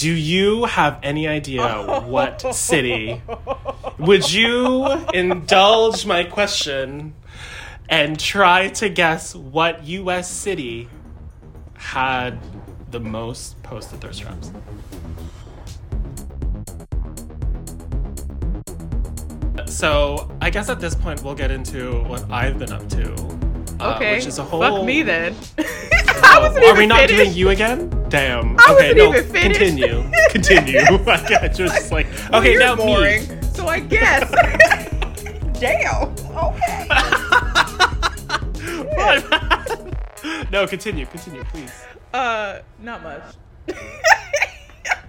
Do you have any idea what city? Would you indulge my question and try to guess what U.S. city had the most posted thirst traps? So I guess at this point we'll get into what I've been up to. uh, Okay. which is a whole. Fuck me then. Oh, are we not finished. doing you again? Damn. I okay, wasn't no. even finished. Continue. Continue. I just like okay now boring. me. So I guess. Damn. Okay. No, continue. Continue, please. Uh, not much. I'm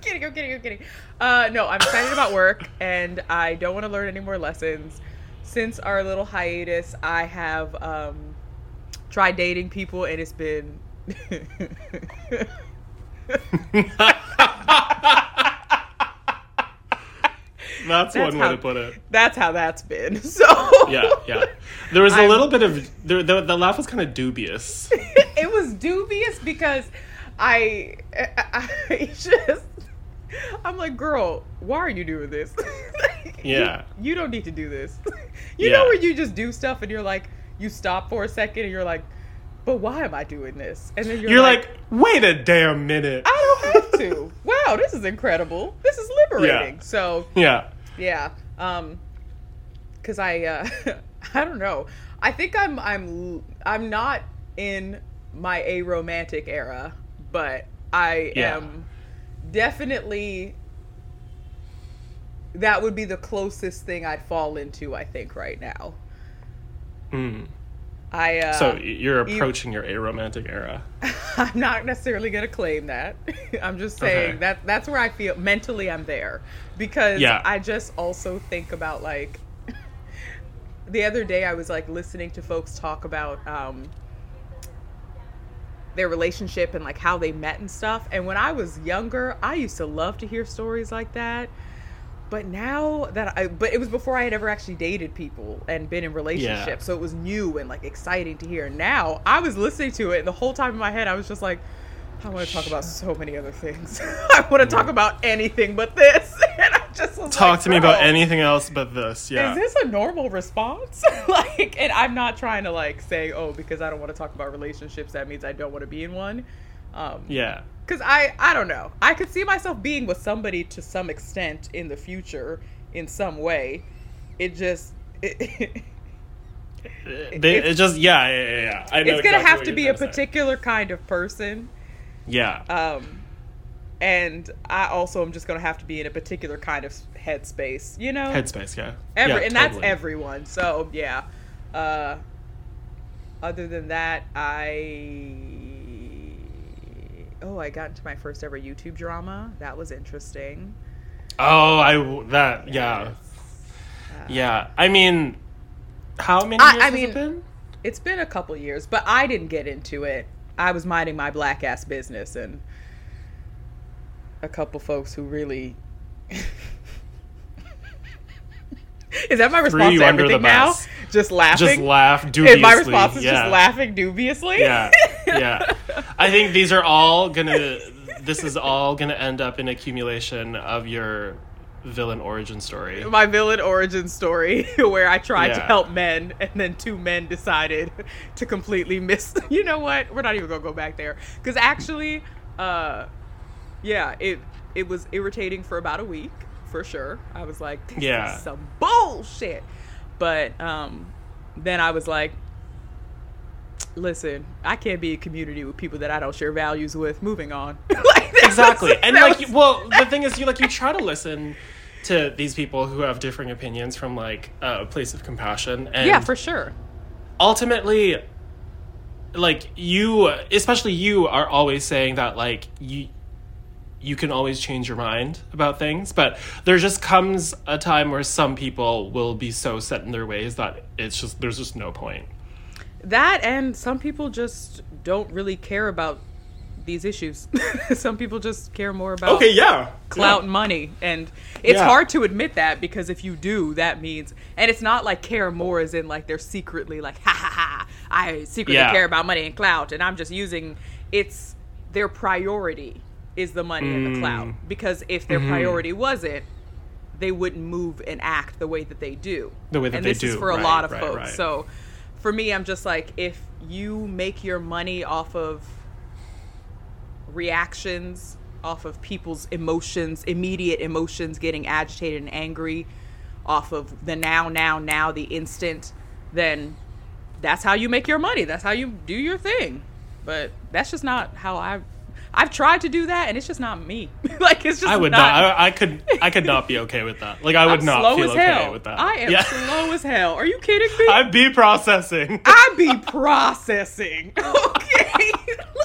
kidding. I'm kidding. I'm kidding. Uh, no, I'm excited about work, and I don't want to learn any more lessons. Since our little hiatus, I have um, tried dating people, and it's been. That's, That's one way to put it. That's how that's been. So Yeah, yeah. There was a I'm- little bit of the the, the laugh was kind of dubious. it was dubious because I, I, I just I'm like, girl, why are you doing this? Yeah. you, don't need to do this. You Yeah. know where you just do stuff and you're like, you stop for a second and you're like, but why am I doing this? And then you're, You're like, wait a damn minute. I don't have to. wow, this is incredible. This is liberating. So Yeah. yeah. Um cuz I uh I don't know. I think I'm I'm I'm not in my aromantic era, but I Yeah. am definitely that would be the closest thing I'd fall into I think right now. Mm. I uh So you're you- approaching your aromantic era. I'm not necessarily going to claim that. I'm just saying Okay. that that's where I feel mentally I'm there because Yeah. I just also think about like the other day I was like listening to folks talk about um their relationship and like how they met and stuff and when I was younger I used to love to hear stories like that but now that I but it was before I had ever actually dated people and been in relationships so it was new and like exciting to hear now I was listening to it and the whole time in my head I was just like I want to talk about so many other things I want to talk about anything but this and I just was Talk like, to me about anything else but this. Yeah. is this a normal response? like, and I'm not trying to like say, oh, because I don't want to talk about relationships, that means I don't want to be in one. Um, yeah. Because I, I don't know. I could see myself being with somebody to some extent in the future, in some way. It just, it, They, it just yeah, yeah, yeah. I know it's gonna exactly have to be a to say. particular kind of person. Yeah. Um, and I also am just gonna have to be in a particular kind of headspace, you know. Headspace, yeah. Every, yeah, and that's everyone. So yeah. Uh, other than that, I oh I got into my first ever YouTube drama. That was interesting. Oh, I that yeah. Yes. Uh, Yeah. I mean how many I- I has mean- it been? It's been a couple years, but I didn't get into it. I was minding my black ass business, and a couple folks who really. Is that my response to everything now? bus. Just laughing. Just laugh dubiously. And my response is yeah. just laughing dubiously. Yeah. Yeah. I think these are all gonna this is all gonna end up in accumulation of your villain origin story. my villain origin story where I tried to help men and then two men decided to completely miss you know what we're not even gonna go back there because actually uh yeah it it was irritating for about a week for sure. I was like this Yeah. is some bullshit. But um then I was like listen I can't be a community with people that I don't share values with. Moving on. Like, Exactly. was- And like was- well, the thing is you like you try to listen to these people who have differing opinions from like a place of compassion and yeah for sure. ultimately like you especially you are always saying that like you you can always change your mind about things but there just comes a time where some people will be so set in their ways that it's just there's just no point That and some people just don't really care about these issues. some people just care more about okay, yeah clout and money. And it's Yeah. hard to admit that because if you do, that means and it's not like care more as in like they're secretly like ha ha ha I secretly Yeah. care about money and clout and I'm just using it's their priority is the money and the clout. Mm. Because if their Mhm. priority wasn't, they wouldn't move and act the way that they do. The way that and they this is do, for a lot of right, folks. right. So for me, I'm just like, if you make your money off of reactions, off of people's emotions, immediate emotions, getting agitated and angry, off of the now, now, now, the instant, then that's how you make your money. That's how you do your thing. But that's just not how I. I've tried to do that, and it's just not me. like it's just. I would not. I, I could. I could not be okay with that. Like I would I'm not feel okay hell. with that. I am Yeah. slow as hell. Are you kidding me? I'd be processing. I'd be processing. Okay,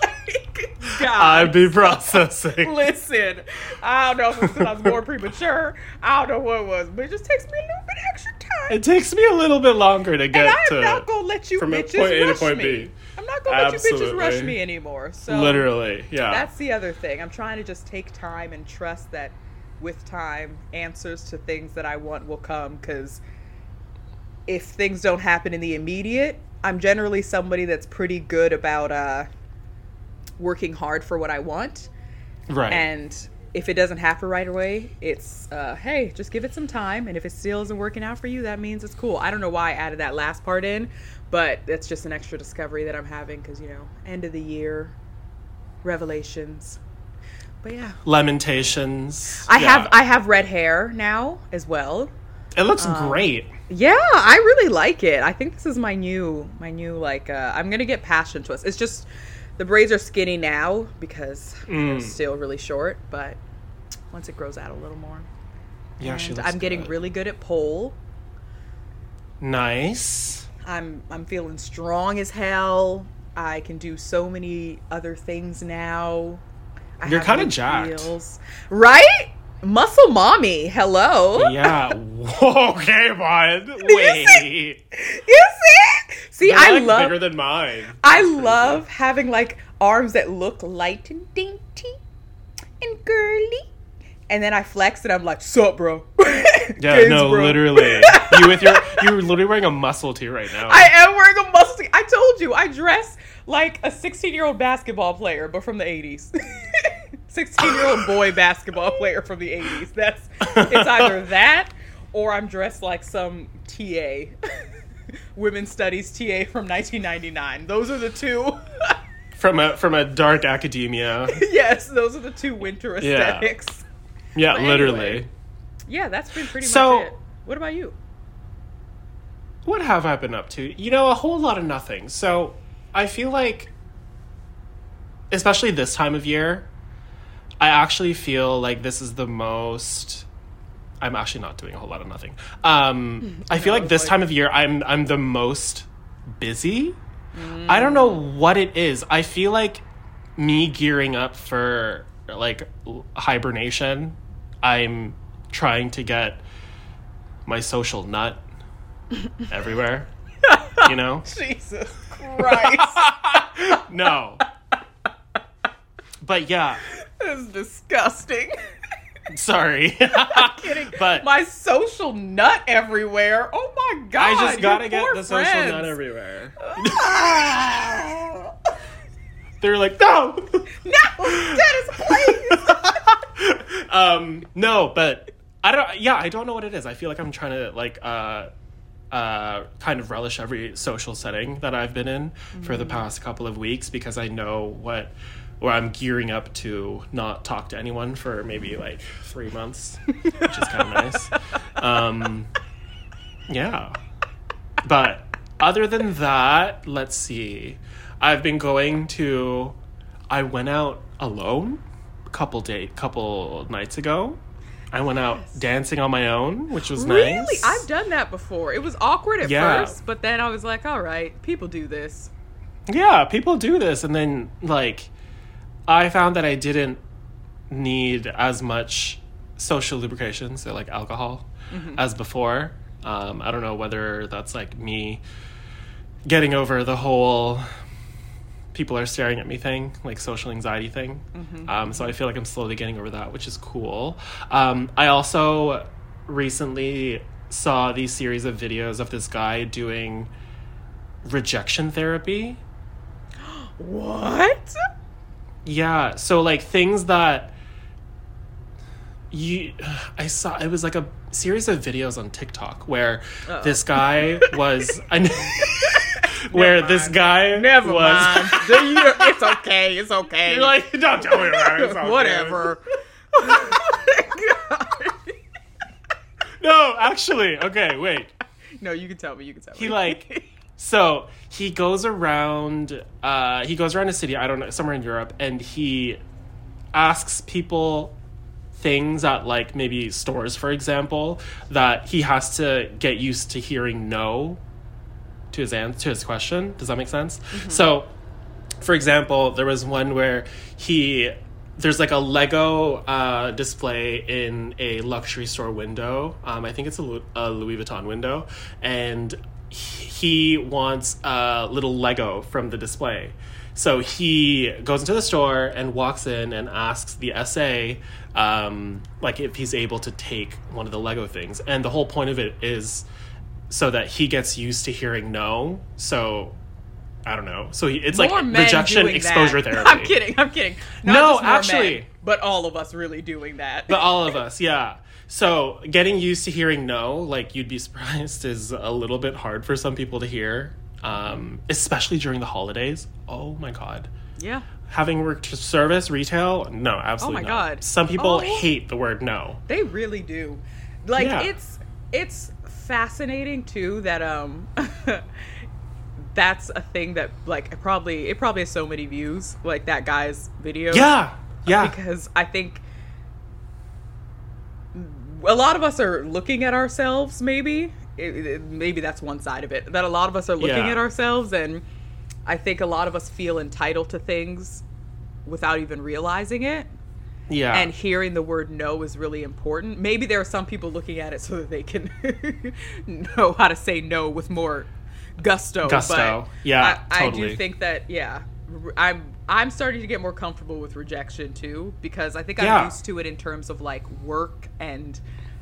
like God. I'd be processing. Listen, I don't know if it's because I was more premature. I don't know what it was, but it just takes me a little bit extra time. It takes me a little bit longer to get and I'm to not gonna let you from a bitches point A to point me. B. I'm not gonna let you bitches rush me anymore. So literally. Yeah. that's the other thing. I'm trying to just take time and trust that with time, answers to things that I want will come. Because if things don't happen in the immediate, I'm generally somebody that's pretty good about uh, working hard for what I want. right. And if it doesn't happen right away, it's uh, hey, just give it some time. And if it still isn't working out for you, that means it's cool. I don't know why I added that last part in, but that's just an extra discovery that I'm having because you know, end of the year, revelations. But yeah, Lamentations. I Yeah. have I have red hair now as well. It looks um, great. Yeah, I really like it. I think this is my new my new like uh I'm gonna get passion twist. It's just the braids are skinny now because Mm. they're still really short, but once it grows out a little more. Yeah, she And looks I'm getting good. really good at pole. nice. I'm I'm feeling strong as hell. I can do so many other things now. I You're kinda jacked. skills. Right? Muscle mommy. Hello. Yeah. okay, bud. you Wait. You see? See, I like, love bigger than mine. I That's love having like arms that look light and dainty and girly. And then I flex and I'm like, sup, bro? Yeah, no, bro. literally. you with your you're literally wearing a muscle tee right now. I am wearing a muscle. tee. I told you, I dress like a 16 year old basketball player, but from the 80s. 16 year old boy basketball player from the 80s. That's it's either that or I'm dressed like some TA, women's studies TA from 1999. Those are the two. from a from a dark academia. yes, those are the two winter aesthetics. Yeah, But literally. Yeah, that's been pretty So- much it. What about you? What have I been up to? You know, a whole lot of nothing. So, I feel like especially this time of year, I actually feel like this is the most I'm actually not doing a whole lot of nothing. Um, I feel I like this like- time of year I'm I'm the most busy. I don't know what it is. I feel like me gearing up for like hibernation. I'm trying to get my social nut everywhere. You know? Jesus Christ. No. But yeah, this is disgusting. sorry. Kidding. But- my social nut everywhere. Oh my god. I just gotta get the social nut everywhere. They're like, no. no, Dennis, please. um, no, but I don't. Yeah, I don't know what it is. I feel like I'm trying to like uh, uh, kind of relish every social setting that I've been in for the past couple of weeks because I know what. Or I'm gearing up to not talk to anyone for maybe like three months, which is kind of nice. Um, yeah. But other than that, let's see. I've been going to. I went out alone a couple day, couple nights ago. I went out Yes. dancing on my own, which was really? nice. I've done that before. It was awkward at Yeah. first, but then I was like, all right, people do this. Yeah, people do this, and then like, I found that I didn't need as much social lubrication, so like alcohol, as before. Um, I don't know whether that's like me getting over the whole people are staring at me thing, like social anxiety thing. Um, so I feel like I'm slowly getting over that, which is cool. Um, I also recently saw these series of videos of this guy doing rejection therapy. What? Yeah, so like things that you I saw it was like a series of videos on TikTok where Uh-oh. this guy was where Never this guy Never was mind. it's okay. It's okay. You're like, don't tell me about it. Whatever. No, actually, okay, wait. no, you can tell me. You can tell me. He like so he goes around uh he goes around a city, I don't know, somewhere in Europe, and he asks people things at like maybe stores, for example, that he has to get used to hearing no to his answer to his question. Does that make sense? So for example, there was one where he there's like a Lego uh, display in a luxury store window. Um, I think it's a, a Louis Vuitton window, and he wants a little Lego from the display. So he goes into the store and walks in and asks the SA, um, like if he's able to take one of the Lego things. And the whole point of it is so that he gets used to hearing no. So I don't know. So he, it's More like rejection exposure that. therapy. I'm kidding. I'm kidding. Not No, actually- men, but all of us really doing that. But all of us, yeah. So getting used to hearing no, like you'd be surprised, is a little bit hard for some people to hear, um, especially during the holidays. Oh my god. yeah. Having worked for service, retail, no, absolutely Oh my not. God. Some people Oh. hate the word no. They really do. Like Yeah. it's it's fascinating too that um that's a thing that like it probably it probably has so many views like that guy's video. Yeah, yeah, Because I think a lot of us are looking at ourselves maybe It- it- maybe that's one side of it that a lot of us are looking Yeah. at ourselves and I think a lot of us feel entitled to things without even realizing it yeah. and hearing the word no is really important. Maybe there are some people looking at it so that they can know how to say no with more gusto. Gusto. But Yeah, I, I do think that yeah, I'm I'm starting to get more comfortable with rejection too because I think I'm Yeah. used to it in terms of like work and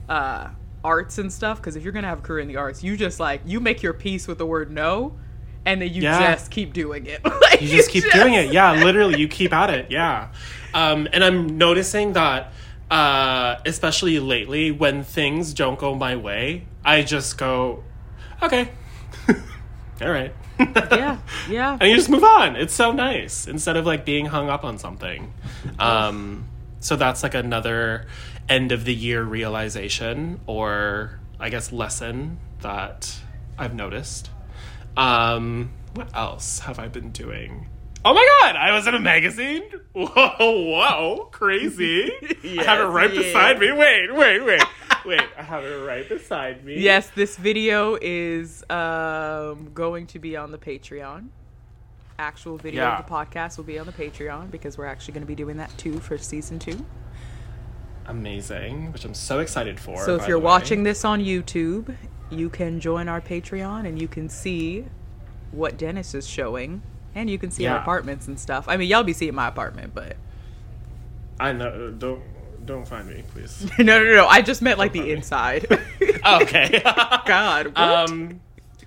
uh, arts and stuff. Because if you're gonna have a career in the arts, you just like you make your peace with the word no. And then you Yeah. just keep doing it. Like, you just keep doing it. Yeah, literally, you keep at it. Yeah. Um, and I'm noticing that, uh, especially lately, when things don't go my way, I just go, okay, all right. Yeah, yeah. And you just move on. It's so nice instead of like being hung up on something. Um, so that's like another end of the year realization or I guess lesson that I've noticed. Um, what else have I been doing? Oh my god, I was in a magazine. Whoa, whoa, crazy! I have it right beside me. Wait, wait, wait, wait. I have it right beside me. Yes, this video is um, going to be on the Patreon. Actual video Yeah. of the podcast will be on the Patreon because we're actually going to be doing that too for season two. amazing, which I'm so excited for. So if you're watching this on YouTube, you can join our Patreon and you can see what Dennis is showing. And you can see our apartments and stuff. I mean, y'all be seeing my apartment, but I know. Don't don't find me, please. no, no, no. I just meant like the inside. okay. God. What? um.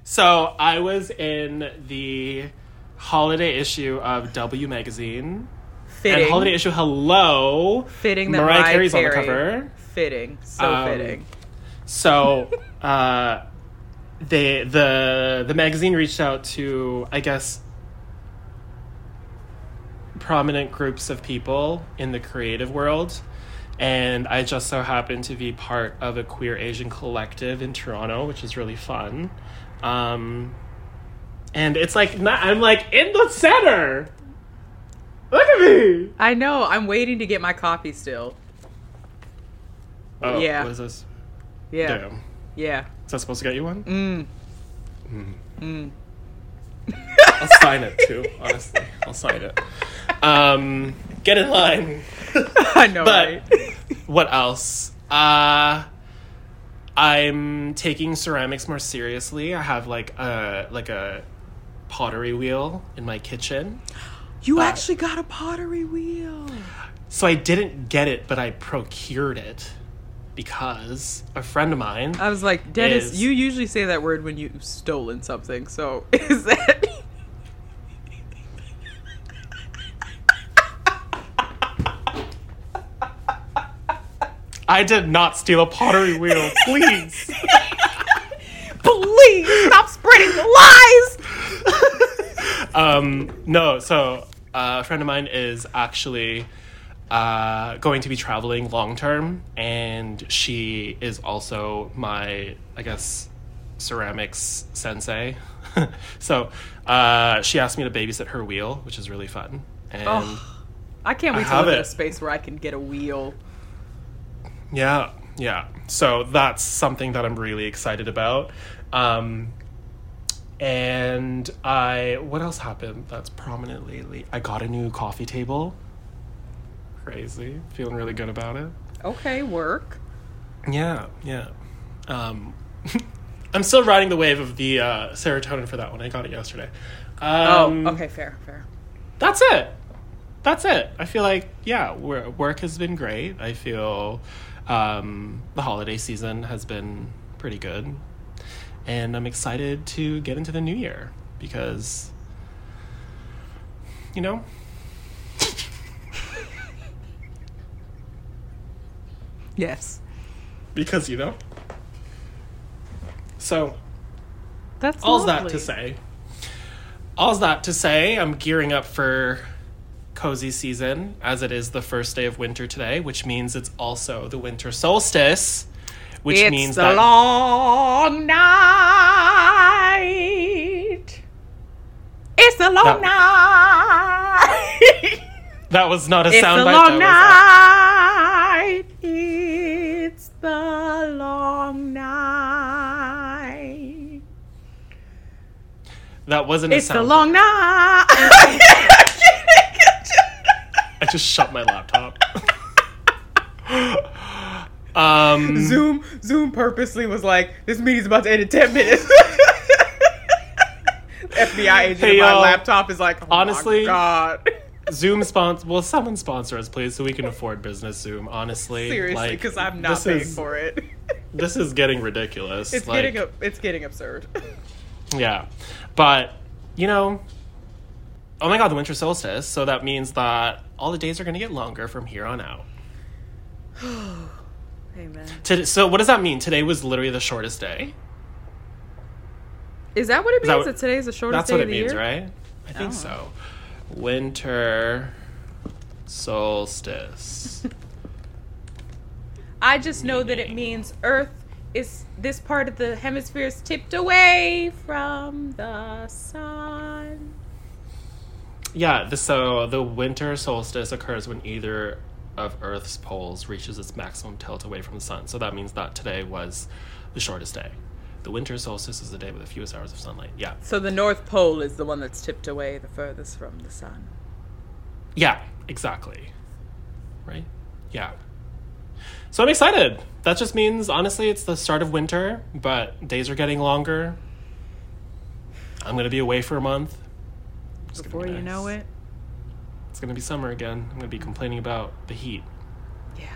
So I was in the holiday issue of W magazine fitting. and holiday issue Hello. fitting that Mariah Mariah Carey's on the cover. Fitting. So Um, fitting. So, uh, they the the magazine reached out to I guess prominent groups of people in the creative world. And I just so happened to be part of a queer Asian collective in Toronto, which is really fun. Um, and it's like not, I'm like in the center. Look at me. I know. I'm waiting to get my copy still. Oh, Yeah. What is this? Yeah. Damn. Yeah. Is that supposed to get you one? Mm. Mm. I'll sign it too. Honestly, I'll sign it. Um, get in line. I know, But right? what else? Uh, I'm taking ceramics more seriously. I have like a like a pottery wheel in my kitchen. You actually got a pottery wheel. So I didn't get it, but I procured it because a friend of mine. I was like, Dennis, is, you usually say that word when you've stolen something. So is that? I did not steal a pottery wheel. Please. Please stop spreading the lies. um, no, so uh, a friend of mine is actually uh, going to be traveling long term, and she is also my, I guess, ceramics sensei. so uh, she asked me to babysit her wheel, which is really fun. And oh, I can't wait I to live in a space where I can get a wheel. Yeah, yeah. So that's something that I'm really excited about. Um, and I, what else happened that's prominent lately? I got a new coffee table. Crazy. Feeling really good about it. Okay, work. Yeah, yeah. Um, I'm still riding the wave of the uh, serotonin for that one. I got it yesterday. Um, oh, okay, fair, fair. That's it. That's it. I feel like yeah, work has been great. I feel um, the holiday season has been pretty good, and I'm excited to get into the new year because you know. Yes. Because you know. So that's all's lovely. that to say. All's that to say, I'm gearing up for cozy season as it is the first day of winter today, which means it's also the winter solstice, which it's means the that long night. It's the long that, night. that was not a soundbite. it's sound bite. Long night. The long night. That wasn't it's a sound. It's the long night. I just shut my laptop. um, Zoom Zoom purposely was like, "This meeting's about to end in ten minutes." FBI agent hey, on my laptop is like, oh honestly, God. Zoom sponsor. Well, someone sponsor us, please, so we can afford business Zoom. Honestly, seriously, because like, I'm not paying is, for it. this is getting ridiculous. It's like, getting it's getting absurd. yeah, but you know, oh my god, the winter solstice. So that means that all the days are going to get longer from here on out. Amen. Today, so what does that mean? Today was literally the shortest day. Is that what it means? That, that today's the shortest day. that's what it means, year? right? I think oh. so. Winter solstice. I just know that it means Earth is this part of the hemisphere is tipped away from the sun. Yeah, the, so the winter solstice occurs when either of Earth's poles reaches its maximum tilt away from the sun. So that means that today was the shortest day. The winter solstice is the day with the fewest hours of sunlight. Yeah. So the North Pole is the one that's tipped away the furthest from the sun. Yeah, exactly. Right? Yeah. So I'm excited. That just means, honestly, it's the start of winter, but days are getting longer. I'm going to be away for a month. It's Before be nice. you know it, it's going to be summer again. I'm going to be complaining about the heat. Yeah.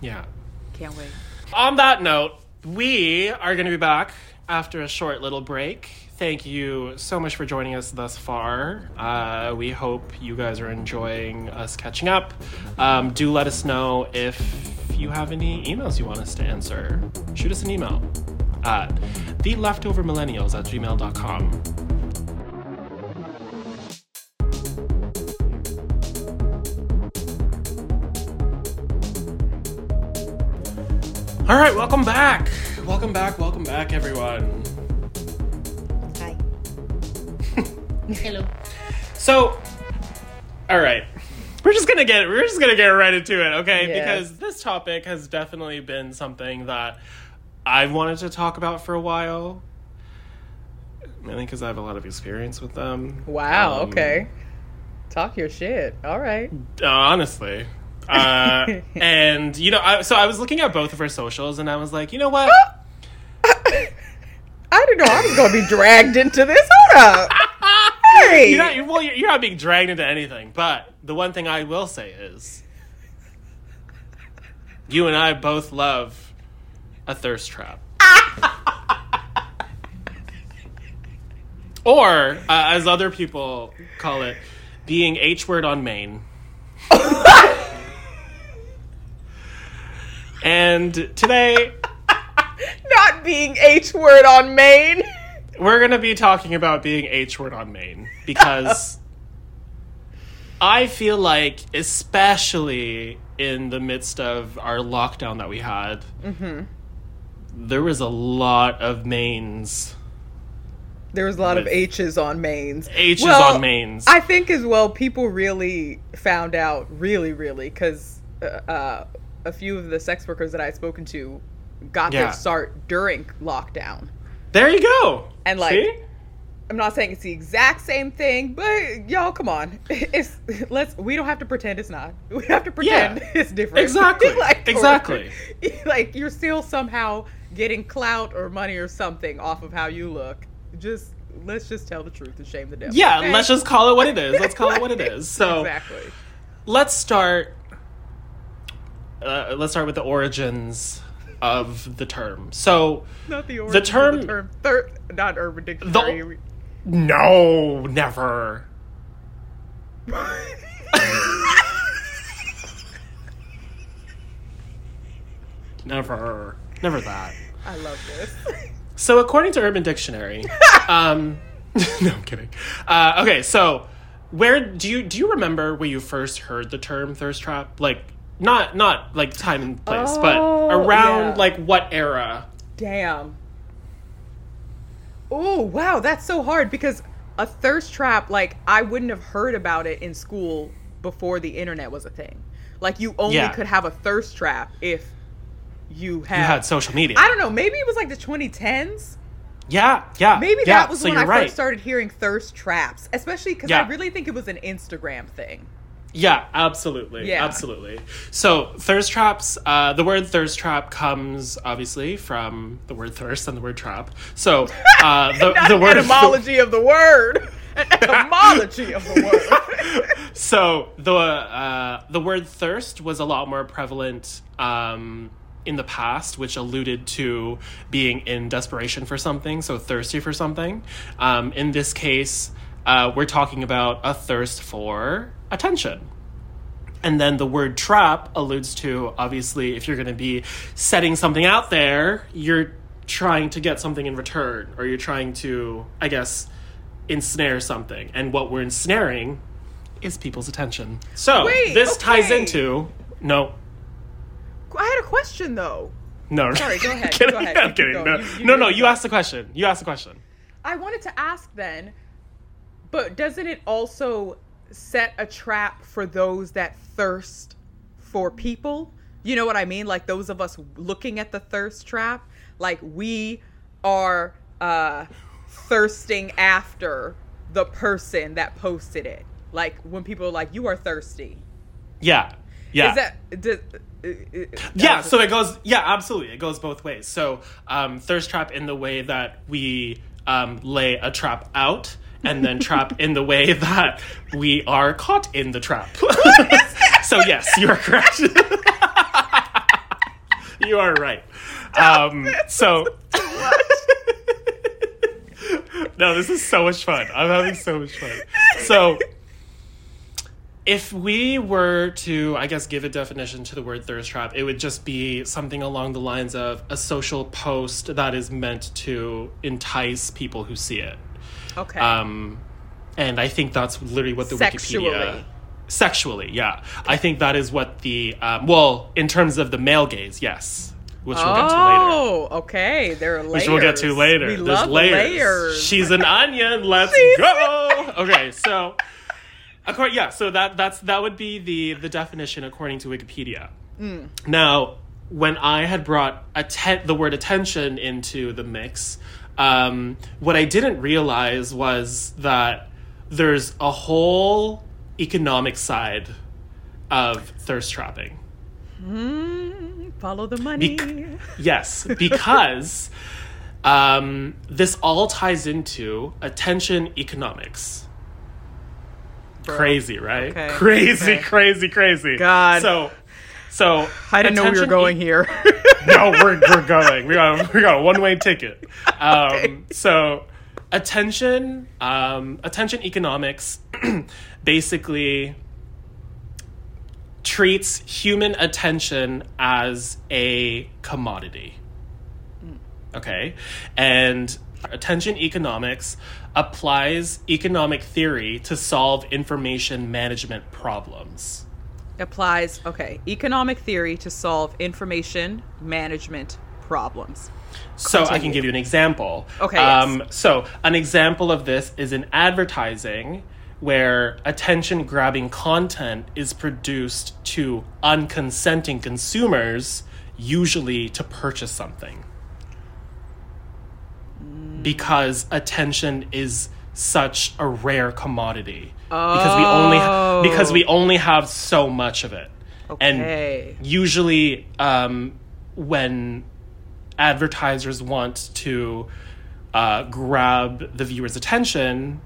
Yeah. Can't wait. On that note, we are going to be back after a short little break. Thank you so much for joining us thus far. Uh, we hope you guys are enjoying us catching up. Um, do let us know if you have any emails you want us to answer. Shoot us an email at the leftover millennials at gmail.com. All right, welcome back. Welcome back. Welcome back, everyone. Hi. Hello. So, all right, we're just gonna get we're just gonna get right into it, okay? Yes. Because this topic has definitely been something that I've wanted to talk about for a while. Mainly because I have a lot of experience with them. Wow. Um, okay. Talk your shit. All right. Honestly, uh, and you know, I, so I was looking at both of her socials, and I was like, you know what? I didn't know I was going to be dragged into this. Hold up. Hey. You're not, well, you're not being dragged into anything. But the one thing I will say is, you and I both love a thirst trap. or, uh, as other people call it, being H word on main. And today, not being H word on main. we're going to be talking about being H word on main because I feel like, especially in the midst of our lockdown that we had, there was a lot of mains. There was a lot of H's on mains. H's Well, on mains. I think as well, people really found out, really, really, because uh, uh, a few of the sex workers that I had spoken to got Yeah. their start during lockdown. there you go. And, like, See? I'm not saying it's the exact same thing, but y'all, come on, it's let's. We don't have to pretend it's not. We have to pretend Yeah. it's different. Exactly. like, or- Exactly. like you're still somehow getting clout or money or something off of how you look. Just let's just tell the truth and shame the devil. Yeah, okay? let's just call it what it is. Let's call it what it is. So exactly. let's start. Uh, let's start with the origins of the term. So Not the origin term- Of the term thir- not Urban Dictionary. no, never. Never, never that. I love this. So, according to Urban Dictionary, um, no, I'm kidding. Uh, okay, so where do you do you remember where you first heard the term thirst trap? Like, not not like time and place, but Oh, around yeah. like what era? Damn. Oh, wow, that's so hard because a thirst trap, like, I wouldn't have heard about it in school before the internet was a thing. Like, you only Yeah. could have a thirst trap if you had. You had social media. I don't know, maybe it was like the 2010s. yeah, yeah. Maybe yeah, that was so when I right. first started hearing thirst traps, especially because Yeah. I really think it was an Instagram thing. Yeah, absolutely. Yeah. Absolutely. So, thirst traps, uh, the word thirst trap comes obviously from the word thirst and the word trap. So, uh, the, the word etymology of the word. Etymology of the word. so the uh, the word thirst was a lot more prevalent um, in the past, which alluded to being in desperation for something, so thirsty for something. Um, in this case, uh, we're talking about a thirst for attention. And then the word trap alludes to obviously if you're going to be setting something out there, you're trying to get something in return, or you're trying to, I guess, ensnare something. And what we're ensnaring is people's attention. So Wait, this ties into no. I had a question though. No, Sorry, go ahead, Kidding, go ahead, I'm kidding. go. No, You- you no, no. You asked the question. You asked the question. I wanted to ask then, but doesn't it also set a trap for those that thirst for people? You know what I mean? Like those of us looking at the thirst trap, like we are uh thirsting after the person that posted it. Like when people are like, "You are thirsty." Yeah, yeah. Is that does, uh, uh, yeah uh, so it goes yeah absolutely it goes both ways so um, thirst trap in the way that we um, lay a trap out and then trap in the way that we are caught in the trap. So yes you are correct. You are right. Um, so no this is so much fun. I'm having so much fun. So if we were to, I guess, give a definition to the word thirst trap, it would just be something along the lines of a social post that is meant to entice people who see it. Okay. Um, and I think that's literally what the Sexually. Wikipedia. Sexually, yeah. I think that is what the, um, well, in terms of the male gaze, yes. Which we'll get to later. Oh, okay. There are layers. Which we'll get to later. We There's love layers. layers. She's an onion. Let's She's- go. Okay, so according, yeah, so that that's that would be the the definition according to Wikipedia. Hmm. Now, when I had brought atten- the word attention into the mix, um, what I didn't realize was that there's a whole economic side of thirst trapping. Mm, follow the money. Bec- yes, because um, this all ties into attention economics. Bro. Crazy, right? Okay, Crazy, okay. crazy, crazy. God. So, so I didn't know we were going e- here. no, we're we're going. We got we got a one way ticket. Um, Okay. So attention, um, attention economics, basically treats human attention as a commodity. Okay? And attention economics applies economic theory to solve information management problems. Applies, okay, economic theory to solve information management problems. So I can give you an example. Okay, Um, yes. So an example of this is in advertising, where attention grabbing content is produced to unconsenting consumers, usually to purchase something. Because attention is such a rare commodity. Because we only Oh. because we only have so much of it. Okay. And usually um, when advertisers want to uh, grab the viewer's attention,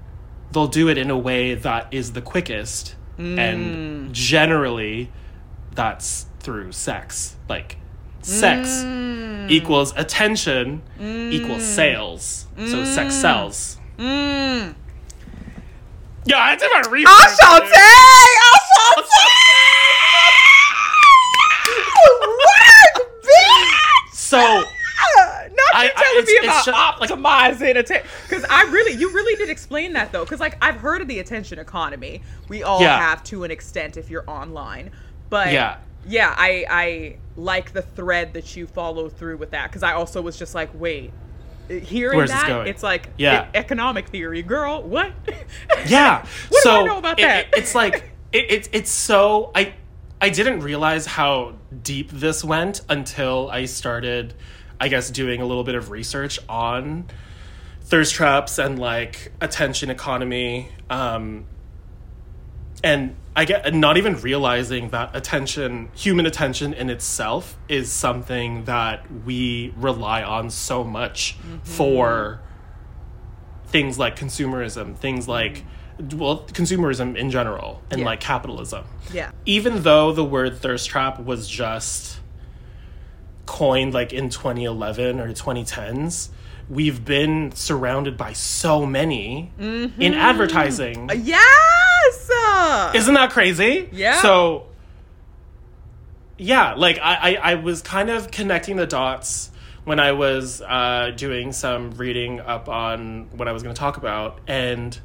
they'll do it in a way that is the quickest. And generally, that's through sex. Like, sex equals attention equals sales. So, sex sells. Mm. Yeah, I did my research. Ashante! Ashante! What, bitch? So, Not you I- I- telling it's- me about optimizing attention. Because I really, you really did explain that though. Because like I've heard of the attention economy. We all Yeah. have to an extent if you're online. But Yeah. yeah, I I like the thread that you follow through with that. Because I also was just like, wait. Hearing Where's that, it's like Yeah. e- economic theory, girl. What? Yeah. what so do I know about it- that? it- it's like it, it's it's so I I didn't realize how deep this went until I started, I guess, doing a little bit of research on thirst traps and like attention economy. Um, and I get not even realizing that attention, human attention in itself, is something that we rely on so much mm-hmm. for things like consumerism, things like well, consumerism in general, and Yeah. like capitalism. yeah. Even though the word thirst trap was just coined like in 2011 or 2010s, we've been surrounded by so many in mm-hmm. advertising. Yes. Isn't that crazy? Yeah. So, yeah, like I, I, I was kind of connecting the dots when I was uh, doing some reading up on what I was going to talk about, and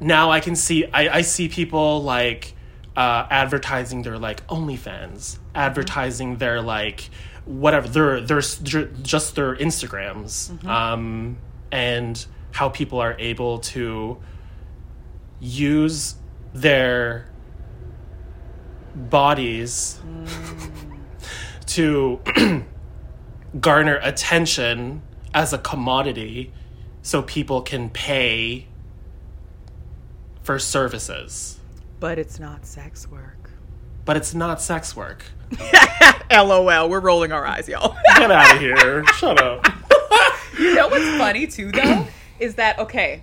now I can see I, I see people like uh, advertising their like OnlyFans, advertising their like whatever their their just their Instagrams, um, and how people are able to use their bodies mm. to garner attention as a commodity so people can pay for services. but it's not sex work. But it's not sex work. LOL. We're rolling our eyes, y'all. Get out of here. Shut up. you know what's funny too, though, is that okay?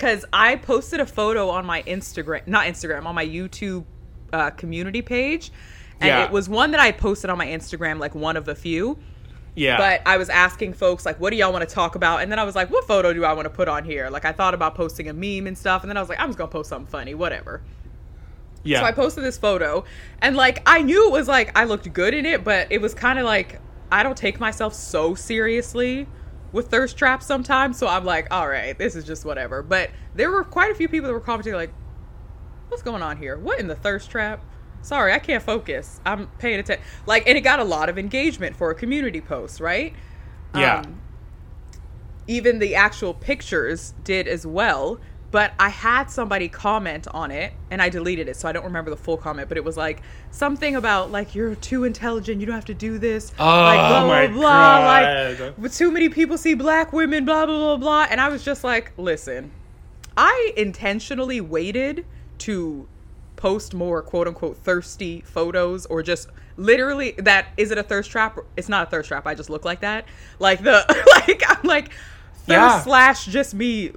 Because I posted a photo on my Instagram, not Instagram, on my YouTube uh, community page, and Yeah. it was one that I posted on my Instagram, like one of the few. Yeah. But I was asking folks like, what do y'all want to talk about? And then I was like, what photo do I want to put on here? Like I thought about posting a meme and stuff, and then I was like, I'm just gonna post something funny, whatever. yeah. So I posted this photo, and like I knew it was like I looked good in it, but it was kind of like I don't take myself so seriously with thirst traps sometimes. So I'm like, all right, this is just whatever. But there were quite a few people that were commenting like, what's going on here? What in the thirst trap? Sorry, I can't focus. I'm paying attention. Like, and it got a lot of engagement for a community post, right? yeah. Um, even the actual pictures did as well. But I had somebody comment on it and I deleted it, so I don't remember the full comment. But it was like something about like you're too intelligent, you don't have to do this. Oh like blah my blah blah. God. Like but too many people see black women, blah blah blah blah. And I was just like, listen, I intentionally waited to post more quote unquote thirsty photos or just literally that is it a thirst trap? It's not a thirst trap. I just look like that. Like the like I'm like thirst Yeah. slash just me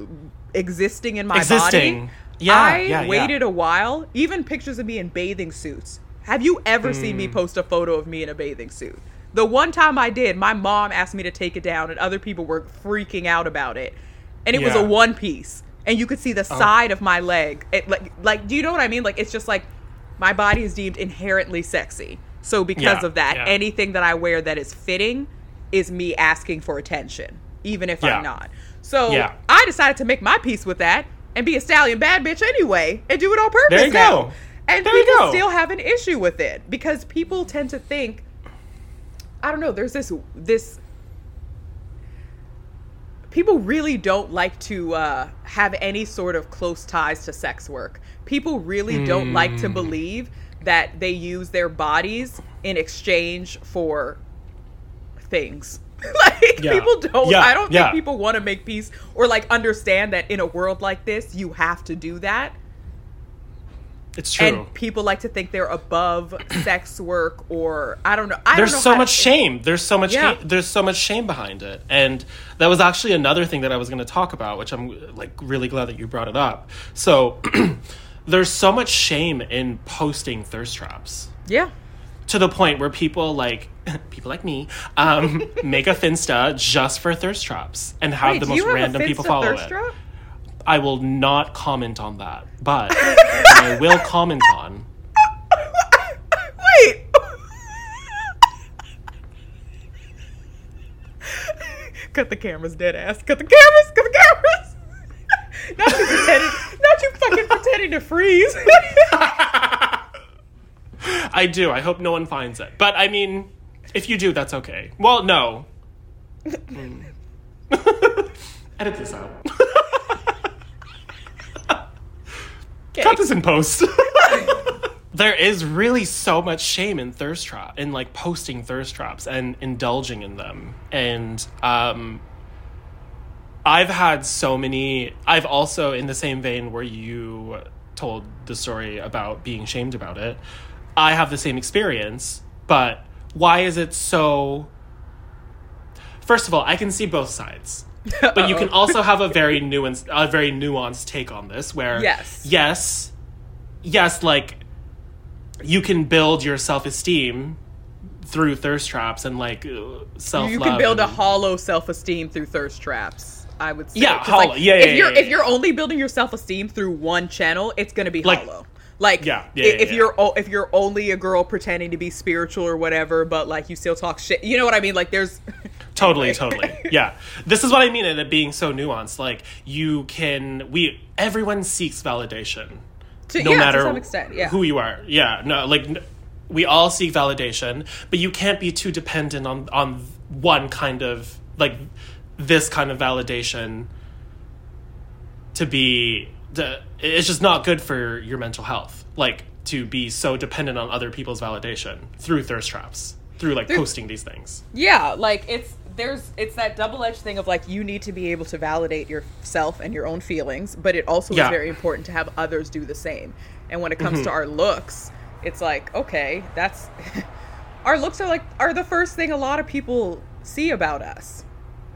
existing in my Existing. body. Yeah, I yeah, yeah. waited a while. Even pictures of me in bathing suits. Have you ever seen Hmm. me post a photo of me in a bathing suit? The one time I did, my mom asked me to take it down, and other people were freaking out about it. And it was Yeah. Oh. a one piece, and you could see the side of my leg. It like like, do you know what I mean? Like it's just like my body is deemed inherently sexy. So because Yeah, of that, yeah. anything that I wear that is fitting is me asking for attention, even if Yeah. I'm not. So Yeah. I decided to make my peace with that and be a stallion bad bitch anyway and do it on purpose There you now. go. And There people still have an issue with it because people tend to think I don't know, there's this this people really don't like to uh, have any sort of close ties to sex work. People really don't like Hmm. to believe that they use their bodies in exchange for things. like Yeah. people don't Yeah, I don't yeah. think people want to make peace or like understand that in a world like this you have to do that. It's true. And people like to think they're above sex work or I don't know. I there's don't know so much to- shame there's so much Yeah. ha- there's so much shame behind it and that was actually another thing that i was going to talk about which i'm like really glad that you brought it up so there's so much shame in posting thirst traps Yeah. to the point where people like people like me um, make a finsta just for thirst traps and have Wait, the most random people follow it trap? i will not comment on that but i will comment on Wait. Cut the cameras, dead ass. Cut the cameras. Cut the cameras. not you pretending. Not you fucking pretending to freeze. I do. I hope no one finds it. But I mean, if you do, that's okay. Well, no. Mm. Edit this out. Cut this in post. there is really so much shame in thirst trap in like posting thirst traps and indulging in them. And um I've had so many I've also in the same vein where you told the story about being shamed about it. I have the same experience, but why is it so First of all, I can see both sides. But you can oh. also have a very nuanced a very nuanced take on this where Yes. yes yes like you can build your self-esteem through thirst traps and like self you can build a hollow self-esteem through thirst traps. I would say. Yeah, hollow. Like, Yeah, if yeah, you're yeah, if you're only building your self-esteem through one channel, it's gonna be Like- hollow. Like Yeah, yeah, if yeah. you're o- if you're only a girl pretending to be spiritual or whatever, but like you still talk shit. You know what I mean? Like there's Totally, Anyway. totally. Yeah. This is what I mean in it being so nuanced. Like you can we everyone seeks validation. to, no yeah, matter to some extent. Yeah. who you are. Yeah, no, like we all seek validation, but you can't be too dependent on on one kind of like this kind of validation to be the it's just not good for your mental health. Like to be so dependent on other people's validation through thirst traps, through like posting these things. Yeah, like it's there's it's that double edged thing of like you need to be able to validate yourself and your own feelings, but it also Yeah. is very important to have others do the same. And when it comes to mm-hmm. our looks, it's like, okay, that's our looks are like are the first thing a lot of people see about us.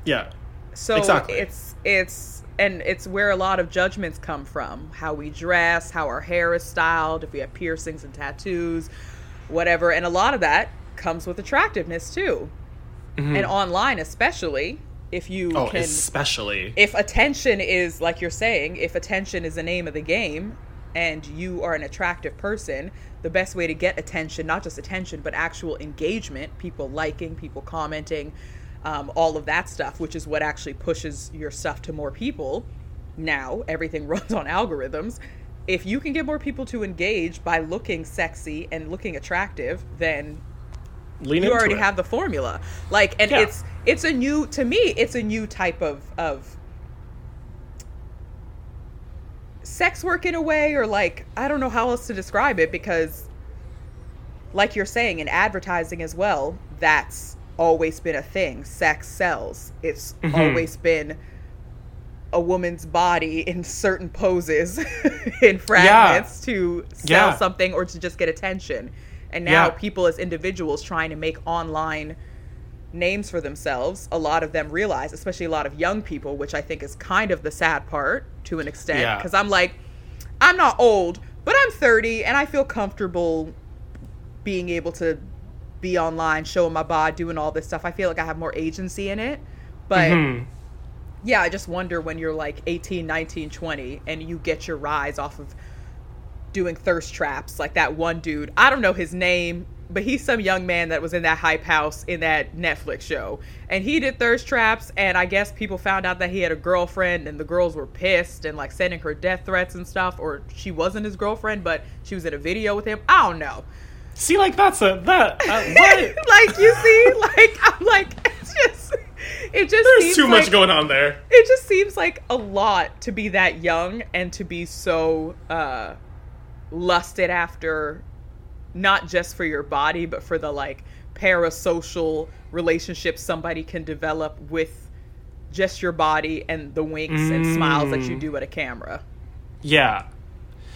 Yeah. So Exactly. it's it's and it's where a lot of judgments come from. How we dress, how our hair is styled, if we have piercings and tattoos, whatever. And a lot of that comes with attractiveness too. And online especially, if you Mm-hmm. Oh, can especially. if attention is like you're saying, if attention is the name of the game and you are an attractive person, the best way to get attention, not just attention, but actual engagement, people liking, people commenting, um, all of that stuff, which is what actually pushes your stuff to more people. Now, everything runs on algorithms. If you can get more people to engage by looking sexy and looking attractive, then Lean you already it. have the formula like and Yeah. it's it's a new to me it's a new type of of sex work in a way or like i don't know how else to describe it because like you're saying in advertising as well that's always been a thing sex sells it's Mm-hmm. always been a woman's body in certain poses in fragments to sell Yeah. something or to just get attention and now Yeah. people as individuals trying to make online names for themselves a lot of them realize especially a lot of young people which i think is kind of the sad part to an extent Yeah. because i'm like i'm not old but i'm 30 and i feel comfortable being able to be online showing my bod doing all this stuff i feel like i have more agency in it but Mhm. yeah i just wonder when you're like 18 19 20 and you get your rise off of doing thirst traps like that one dude. I don't know his name, but he's some young man that was in that hype house in that Netflix show. And he did thirst traps and I guess people found out that he had a girlfriend and the girls were pissed and like sending her death threats and stuff or she wasn't his girlfriend but she was in a video with him. I don't know. See like that's a that uh, what? like you see like I'm like it's just it just there's too much going on there. It just seems like a lot to be that young and to be so uh lusted after not just for your body but for the like parasocial relationships somebody can develop with just your body and the winks mm. and smiles that you mm. do at a camera. Yeah.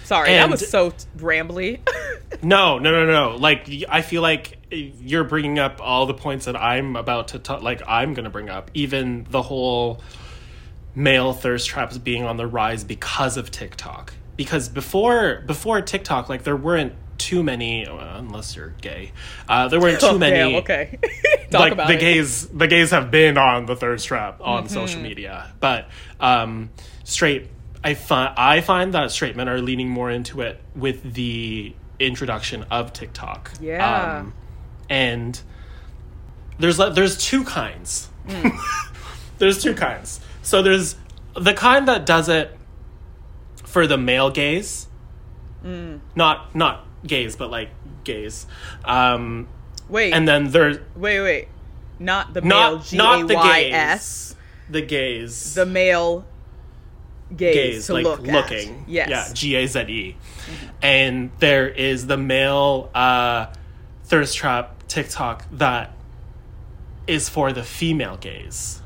Sorry, and that was so rambly. no, no, no, no. Like I feel like you're bringing up all the points that I'm about to talk like I'm going to bring up even the whole male thirst traps being on the rise because of TikTok because before before TikTok, like there weren't too many, well, unless you're gay. Uh, there weren't too oh, many. Damn, okay, like the it. gays, the gays have been on the thirst trap on mm-hmm. social media, but um, straight. I find I find that straight men are leaning more into it with the introduction of TikTok. Yeah, um, and there's there's two kinds. Mm. there's two kinds. So there's the kind that does it for the male gaze. Mm. Not not gays, but like gaze. Um, wait, and then there's wait wait, not the male gaze. not, G A Y S. Not the gays. The male gaze, gaze to like look looking. At. Yes. Yeah, G A Z E. Mm-hmm. And there is the male uh, thirst trap TikTok that is for the female gaze.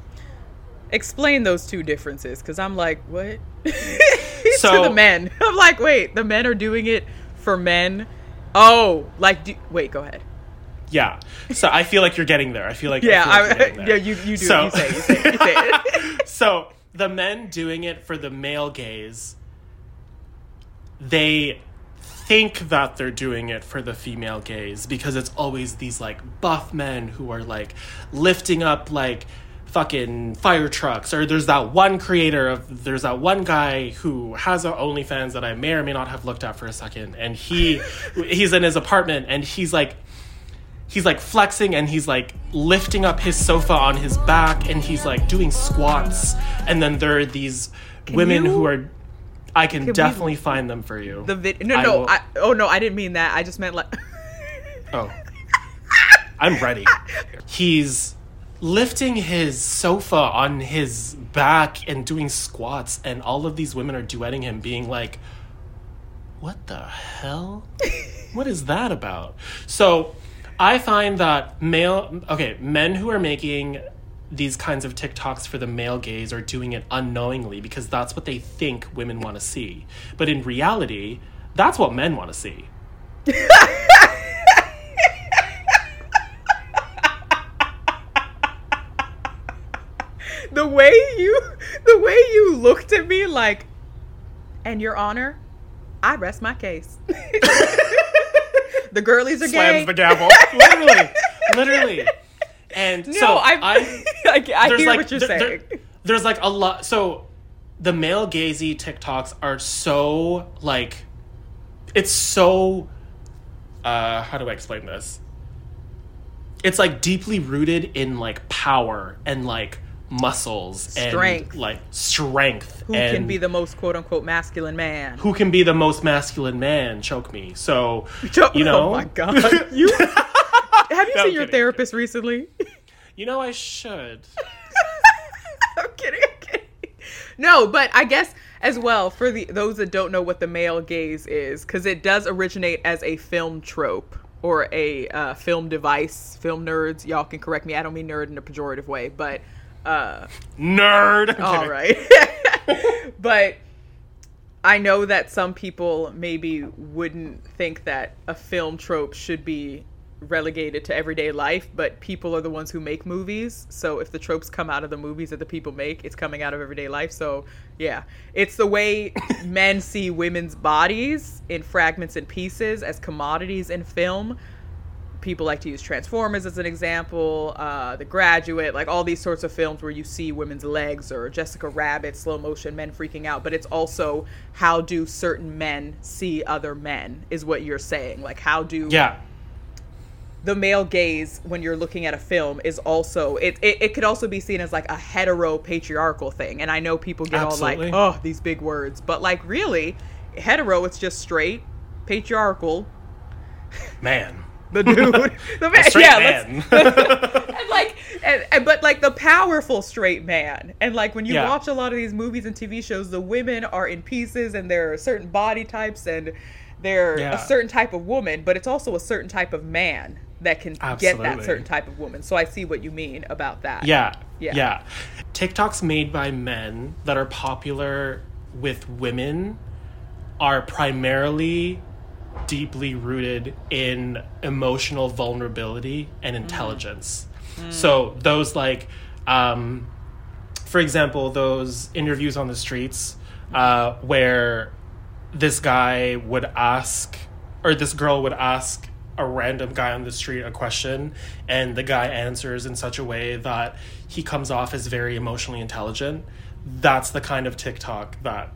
Explain those two differences, because I'm like, what? so, to the men. I'm like, wait, the men are doing it for men. Oh, like, do, wait, go ahead. Yeah. So I feel like you're getting there. I feel like yeah, I feel like I, yeah, you you do. So, you say, you say, you say it. so the men doing it for the male gaze, they think that they're doing it for the female gaze because it's always these like buff men who are like lifting up like fucking fire trucks. Or there's that one creator of there's that one guy who has a OnlyFans that I may or may not have looked at for a second. And he he's in his apartment and he's like he's like flexing and he's like lifting up his sofa on his back and he's like doing squats and then there are these can women you, who are I can, can definitely we, find them for you. The vid- no no I, oh no I didn't mean that I just meant like Oh. I'm ready. He's lifting his sofa on his back and doing squats and all of these women are duetting him being like what the hell what is that about so i find that male okay men who are making these kinds of tiktoks for the male gaze are doing it unknowingly because that's what they think women want to see. But in reality that's what men want to see. The way you the way you looked at me like and your honor i rest my case the girlies are slams gay. the gavel. Literally. Literally. And no, so I, I, I, I hear like, what you're saying there, there's like a lot so the male gazy tiktoks are so like it's so uh how do i explain this? It's like deeply rooted in like power and like muscles strength. and like strength who and can be the most quote unquote masculine man? Who can be the most masculine man? Choke me. So you know? oh my god. You have you no, seen your therapist recently? You know i should. I'm kidding i'm kidding. No but i guess as well for the those that don't know what the male gaze is because it does originate as a film trope or a uh, film device film nerds. Y'all can correct me. I don't mean nerd in a pejorative way but uh, Nerd. All right, but I know that some people maybe wouldn't think that a film trope should be relegated to everyday life, but people are the ones who make movies. So if the tropes come out of the movies that the people make, it's coming out of everyday life. So yeah, it's the way men see women's bodies in fragments and pieces as commodities in film people like to use Transformers as an example, uh, The Graduate, like all these sorts of films where you see women's legs or Jessica Rabbit, slow motion, men freaking out. But it's also how do certain men see other men, is what you're saying. Like, how do. Yeah. The male gaze, when you're looking at a film, is also it, it. It could also be seen as like a hetero patriarchal thing, and I know people get Absolutely. all like, "Oh, these big words," but like really, hetero, it's just straight, patriarchal, Man. The dude, the man, Straight yeah, man. and like, and, and but like the powerful straight man, and like when you Yeah. watch a lot of these movies and TV shows, the women are in pieces, and there are certain body types, and they're Yeah. a certain type of woman, but it's also a certain type of man that can get that certain type of woman. So I see what you mean about that. Yeah. Yeah. Yeah. TikToks made by men that are popular with women are primarily deeply rooted in emotional vulnerability and intelligence. So those like um for example, those interviews on the streets uh where this guy would ask or this girl would ask a random guy on the street a question and the guy answers in such a way that he comes off as very emotionally intelligent. That's the kind of tiktok that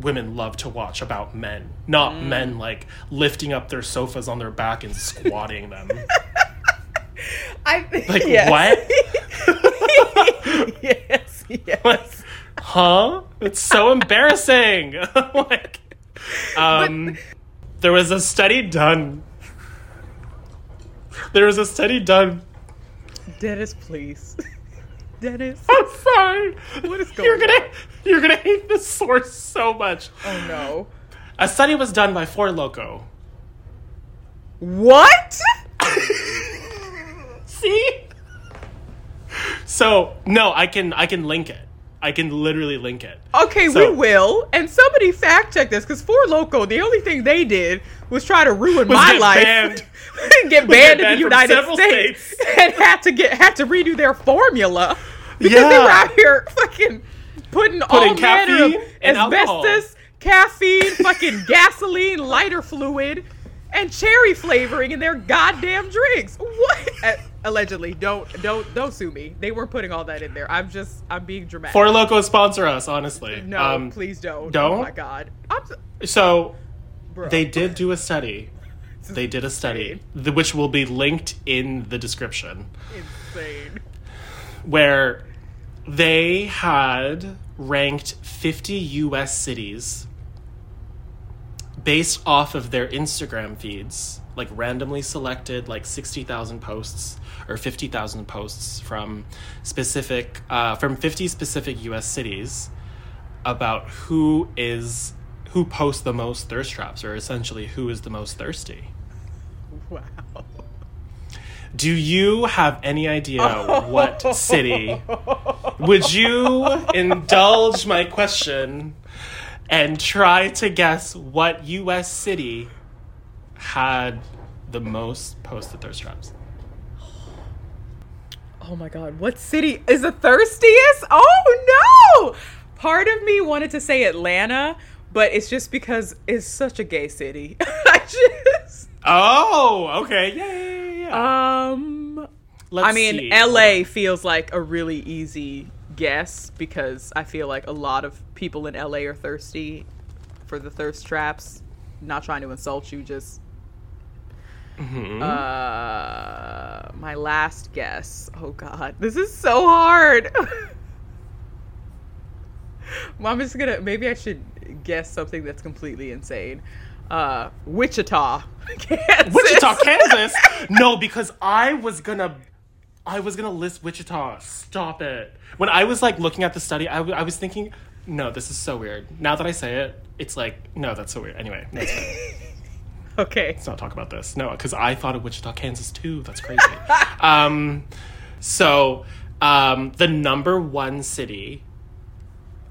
women love to watch about men not men like lifting up their sofas on their back and squatting them I like yes. what yes, yes. Like, huh? It's so embarrassing. like, um, there was a study done. There was a study done. Dennis, please, Dennis. I'm sorry. What is going You're going gonna on? you're gonna hate this source so much. Oh no. A study was done by Four Loco. What? See? So no, I can I can link it. I can literally link it. Okay, So- we will. And somebody fact check this because Four Loco, the only thing they did was try to ruin my life. banned. get banned in the United States, states. and had to get had to redo their formula because they were out here fucking putting, all Putting manner of caffeine alcohol. asbestos, caffeine, fucking gasoline, lighter fluid, and cherry flavoring in their goddamn drinks. What? Uh, allegedly, don't don't don't sue me. They weren't putting all that in there. I'm just I'm being dramatic. Four Loco sponsor us, honestly. no, Um, please don't. don't? Oh my god. I'm so, So bro. they did do a study. They did a study, the, which will be linked in the description, insane. where they had ranked 50 US cities based off of their Instagram feeds, like randomly selected, like 60,000 posts or 50,000 posts from specific, uh, from 50 specific US cities about who is, who posts the most thirst traps, or essentially who is the most thirsty. Wow. Do you have any idea what city? Would you indulge my question and try to guess what U.S. city had the most posted thirst traps? Oh my god, what city is the thirstiest? Oh no! Part of me wanted to say Atlanta, but it's just because it's such a gay city. I just Oh, okay. Yeah, yeah, yeah, um Let's I mean see. LA feels like a really easy guess because I feel like a lot of people in LA are thirsty for the thirst traps. Not trying to insult you, just Mhm. Uh, my last guess. Oh God, this is so hard. well, I'm just gonna. Maybe I should guess something that's completely insane. Uh, Wichita, Kansas. Wichita, Kansas. no, because I was gonna, I was gonna list Wichita. Stop it. When I was like looking at the study, I, w- I was thinking, no, this is so weird. Now that I say it, it's like, no, that's so weird. Anyway, no, it's fine. okay. let's not talk about this. No, because I thought of Wichita, Kansas too. That's crazy. um, so um, the number one city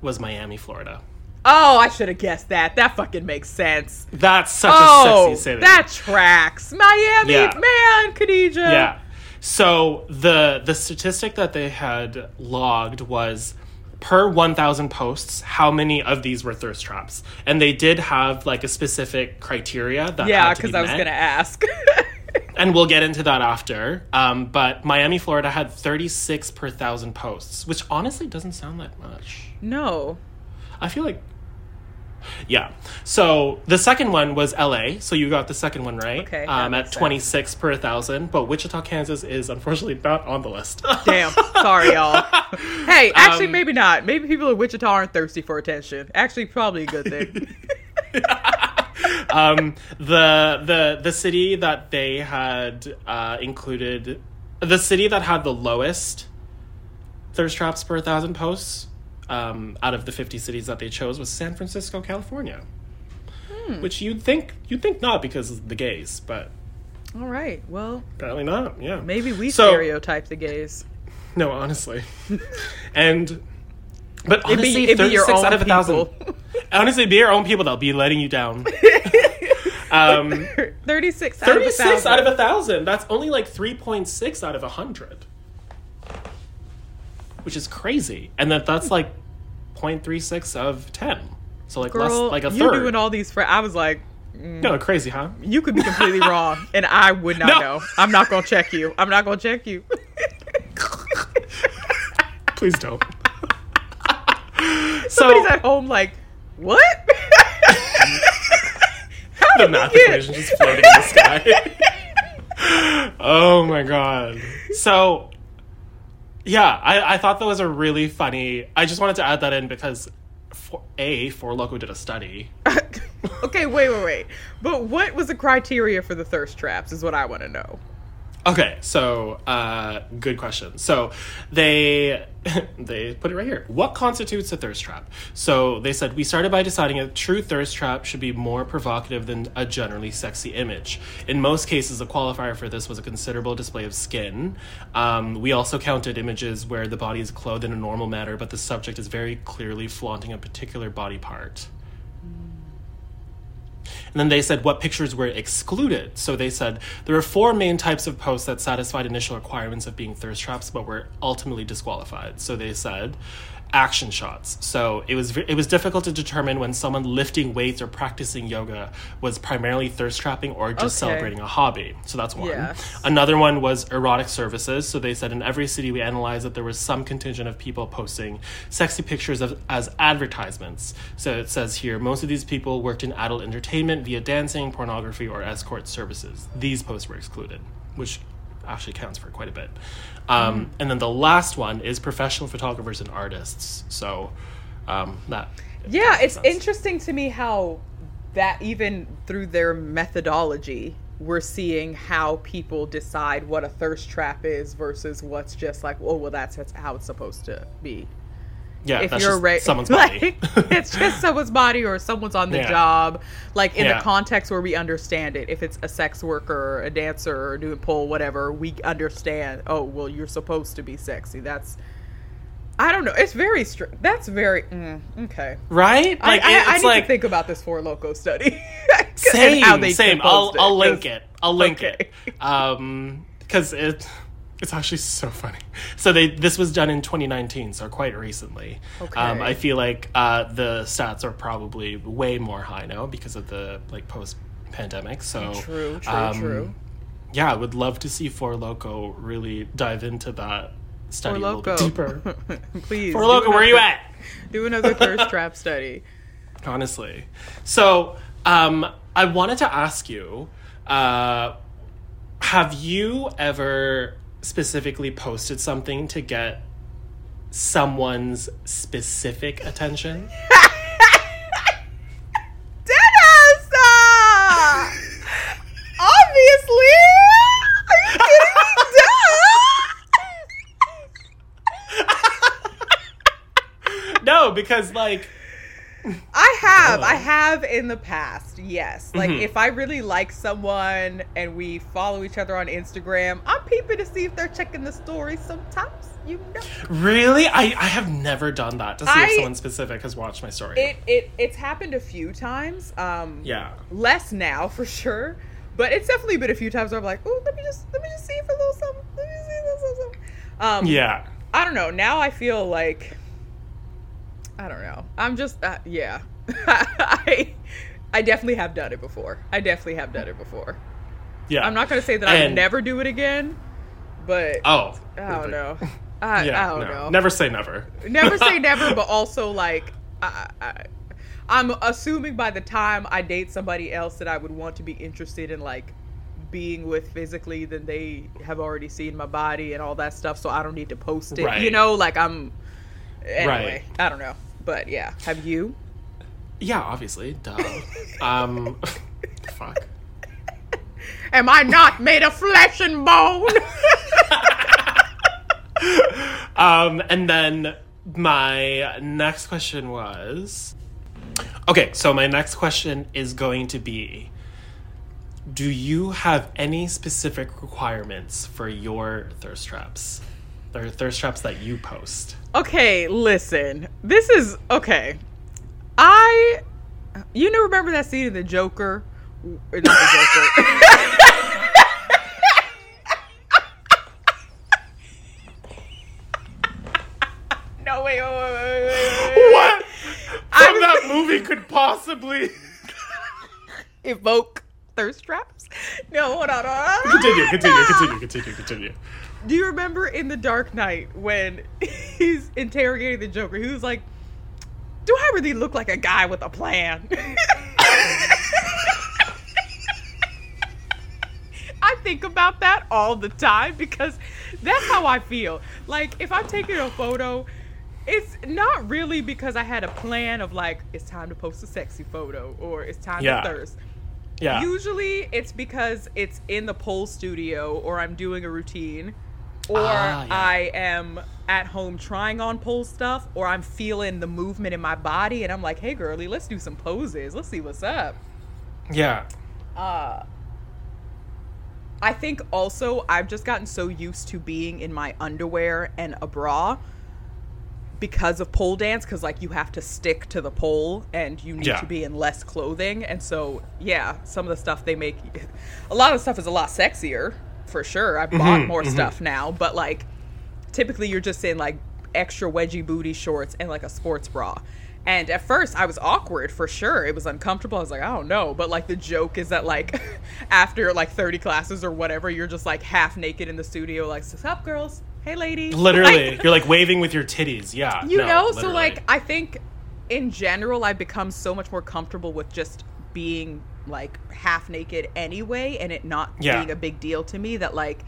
was Miami, Florida. Oh, I should have guessed that. That fucking makes sense. That's such oh, a sexy city. that tracks. Miami, Yeah. man, Khadija. Yeah. So the the statistic that they had logged was per 1000 posts how many of these were thirst traps and they did have like a specific criteria that Yeah, to be because I was gonna ask. and we'll get into that after. Um, but Miami, Florida had 36 per thousand posts, which honestly doesn't sound that much. No. I feel like. Yeah. So the second one was LA. So you got the second one right. Okay. Um, at 26 per thousand. But Wichita, Kansas is unfortunately not on the list. Damn. Sorry, y'all. Hey, actually, Um, maybe not. Maybe people in Wichita aren't thirsty for attention. Actually, probably a good thing. um, the the the city that they had uh, included, the city that had the lowest thirst traps per thousand posts um, out of the fifty cities that they chose was San Francisco, California. Which you'd think you'd think not because of the gays, but All right. Well, apparently not. Yeah, maybe we So- stereotype the gays. No, honestly, and but It'd honestly, be, it'd be your thirty-six own out of a thousand. people. Honestly, be your own people. They'll be letting you down. um, 36 out of a 36 thousand. out of a thousand. That's only like 3.6 out of a hundred. Which is crazy. And that that's like 0.36 of 10. So like Girl, less like a third. you third. doing all these for I was like, mm. no, crazy, huh? you could be completely wrong, and I would not No. know. I'm not gonna check you. I'm not gonna check you. Please don't. Somebody's so at home like, what? How the math get- equation just floating in the sky. oh my god. So yeah, I, I thought that was a really funny. I just wanted to add that in because for, a Four Loco did a study. okay, wait, wait, wait. But what was the criteria for the thirst traps? Is what I want to know. Okay, so uh, good question. So they they put it right here. What constitutes a thirst trap? So they said we started by deciding a true thirst trap should be more provocative than a generally sexy image. In most cases, a qualifier for this was a considerable display of skin. Um, we also counted images where the body is clothed in a normal manner, but the subject is very clearly flaunting a particular body part. And then they said what pictures were excluded. So they said there are four main types of posts that satisfied initial requirements of being thirst traps, but were ultimately disqualified. So they said action shots. So it was it was difficult to determine when someone lifting weights or practicing yoga was primarily thirst trapping or just Okay. celebrating a hobby. So that's one. Yes. Another one was erotic services. So they said in every city we analyzed that there was some contingent of people posting sexy pictures of, as advertisements. So it says here most of these people worked in adult entertainment via dancing, pornography, or escort services. These posts were excluded, which actually counts for quite a bit. Um, And then the last one is professional photographers and artists. So um, that. Yeah, it's sense. interesting to me how that even through their methodology, we're seeing how people decide what a thirst trap is versus what's just like, oh well, that's, that's how it's supposed to be. Yeah, if that's you're just ra- someone's body. like, it's just someone's body or someone's on the Yeah. job like in Yeah. the context where we understand it if it's a sex worker a dancer or doing pole whatever we understand oh well you're supposed to be sexy that's i don't know it's very str- that's very mm, okay right? I, Like I, it's I need like to think about this Four Loco study same, same. I'll I'll link it. I'll link Okay. it. Um, because it it's actually so funny. So they this was done in 2019, so quite recently. Okay. Um, I feel like uh, the stats are probably way more high now because of the like post pandemic. So True, true, um, true. Yeah, I would love to see Four Loco really dive into that study a little deeper. please For do Loco, where are you at? do another thirst trap study honestly. So, um, I wanted to ask you, uh, have you ever specifically posted something to get someone's specific attention? Dennis! Uh, obviously! Are you kidding me? No, because like, I have. Oh. I have in the past, yes. Like, Mhm. if I really like someone and we follow each other on Instagram, I'm peeping to see if they're checking the stories sometimes. You know. really, I I have never done that to see I- if someone specific has watched my story. It, it It's happened a few times. Um, yeah. less now for sure but it's definitely been a few times where i'm like oh let me just let me just see for a little something let me see a little something um Yeah. i don't know now i feel like i don't know i'm just uh, yeah i i definitely have done it before i definitely have done it before Yeah. I'm not gonna say that I would never do it again, but oh, I don't know. I, yeah, I don't no. know. Never say never. Never say never, but also like I, I, I'm assuming by the time I date somebody else that I would want to be interested in like being with physically, then they have already seen my body and all that stuff, so I don't need to post it. Right. You know, like I'm. Anyway, right. I don't know, but yeah. Have you? Yeah, obviously. Duh. um, fuck. Am I not made of flesh and bone? um, and then my next question was okay, so my next question is going to be Do you have any specific requirements for your thirst traps? Or thirst traps that you post? Okay, listen. This is okay. I you know remember that scene in the Joker? Not the Joker. no, wait, wait, wait, wait, wait. What from that movie could possibly evoke thirst traps? No, hold on. Hold on. Continue, continue, continue, continue, continue. Do you remember in The Dark Knight when he's interrogating the Joker? He was like, Do I really look like a guy with a plan? I think about that all the time because that's how I feel. Like, if I'm taking a photo it's not really because I had a plan of like it's time to post a sexy photo or it's time yeah. to thirst. Yeah. Usually it's because it's in the pole studio or I'm doing a routine or ah, yeah. I am at home trying on pole stuff or I'm feeling the movement in my body and I'm like, "Hey girly, let's do some poses. Let's see what's up." Yeah. Uh I think also I've just gotten so used to being in my underwear and a bra because of pole dance because like you have to stick to the pole and you need yeah. to be in less clothing and so yeah some of the stuff they make a lot of stuff is a lot sexier for sure. I've mm-hmm, bought more mm-hmm. stuff now but like typically you're just in like extra wedgie booty shorts and like a sports bra. And at first i was awkward for sure. It was uncomfortable. I was like i don't know. But like the joke is that like after like 30 classes or whatever you're just like half naked in the studio like up girls? Hey lady literally. Like, you're like waving with your titties. Yeah. You no, know? Literally. so like i think in general i've become so much more comfortable with just being like half naked anyway and it not yeah. being a big deal to me that like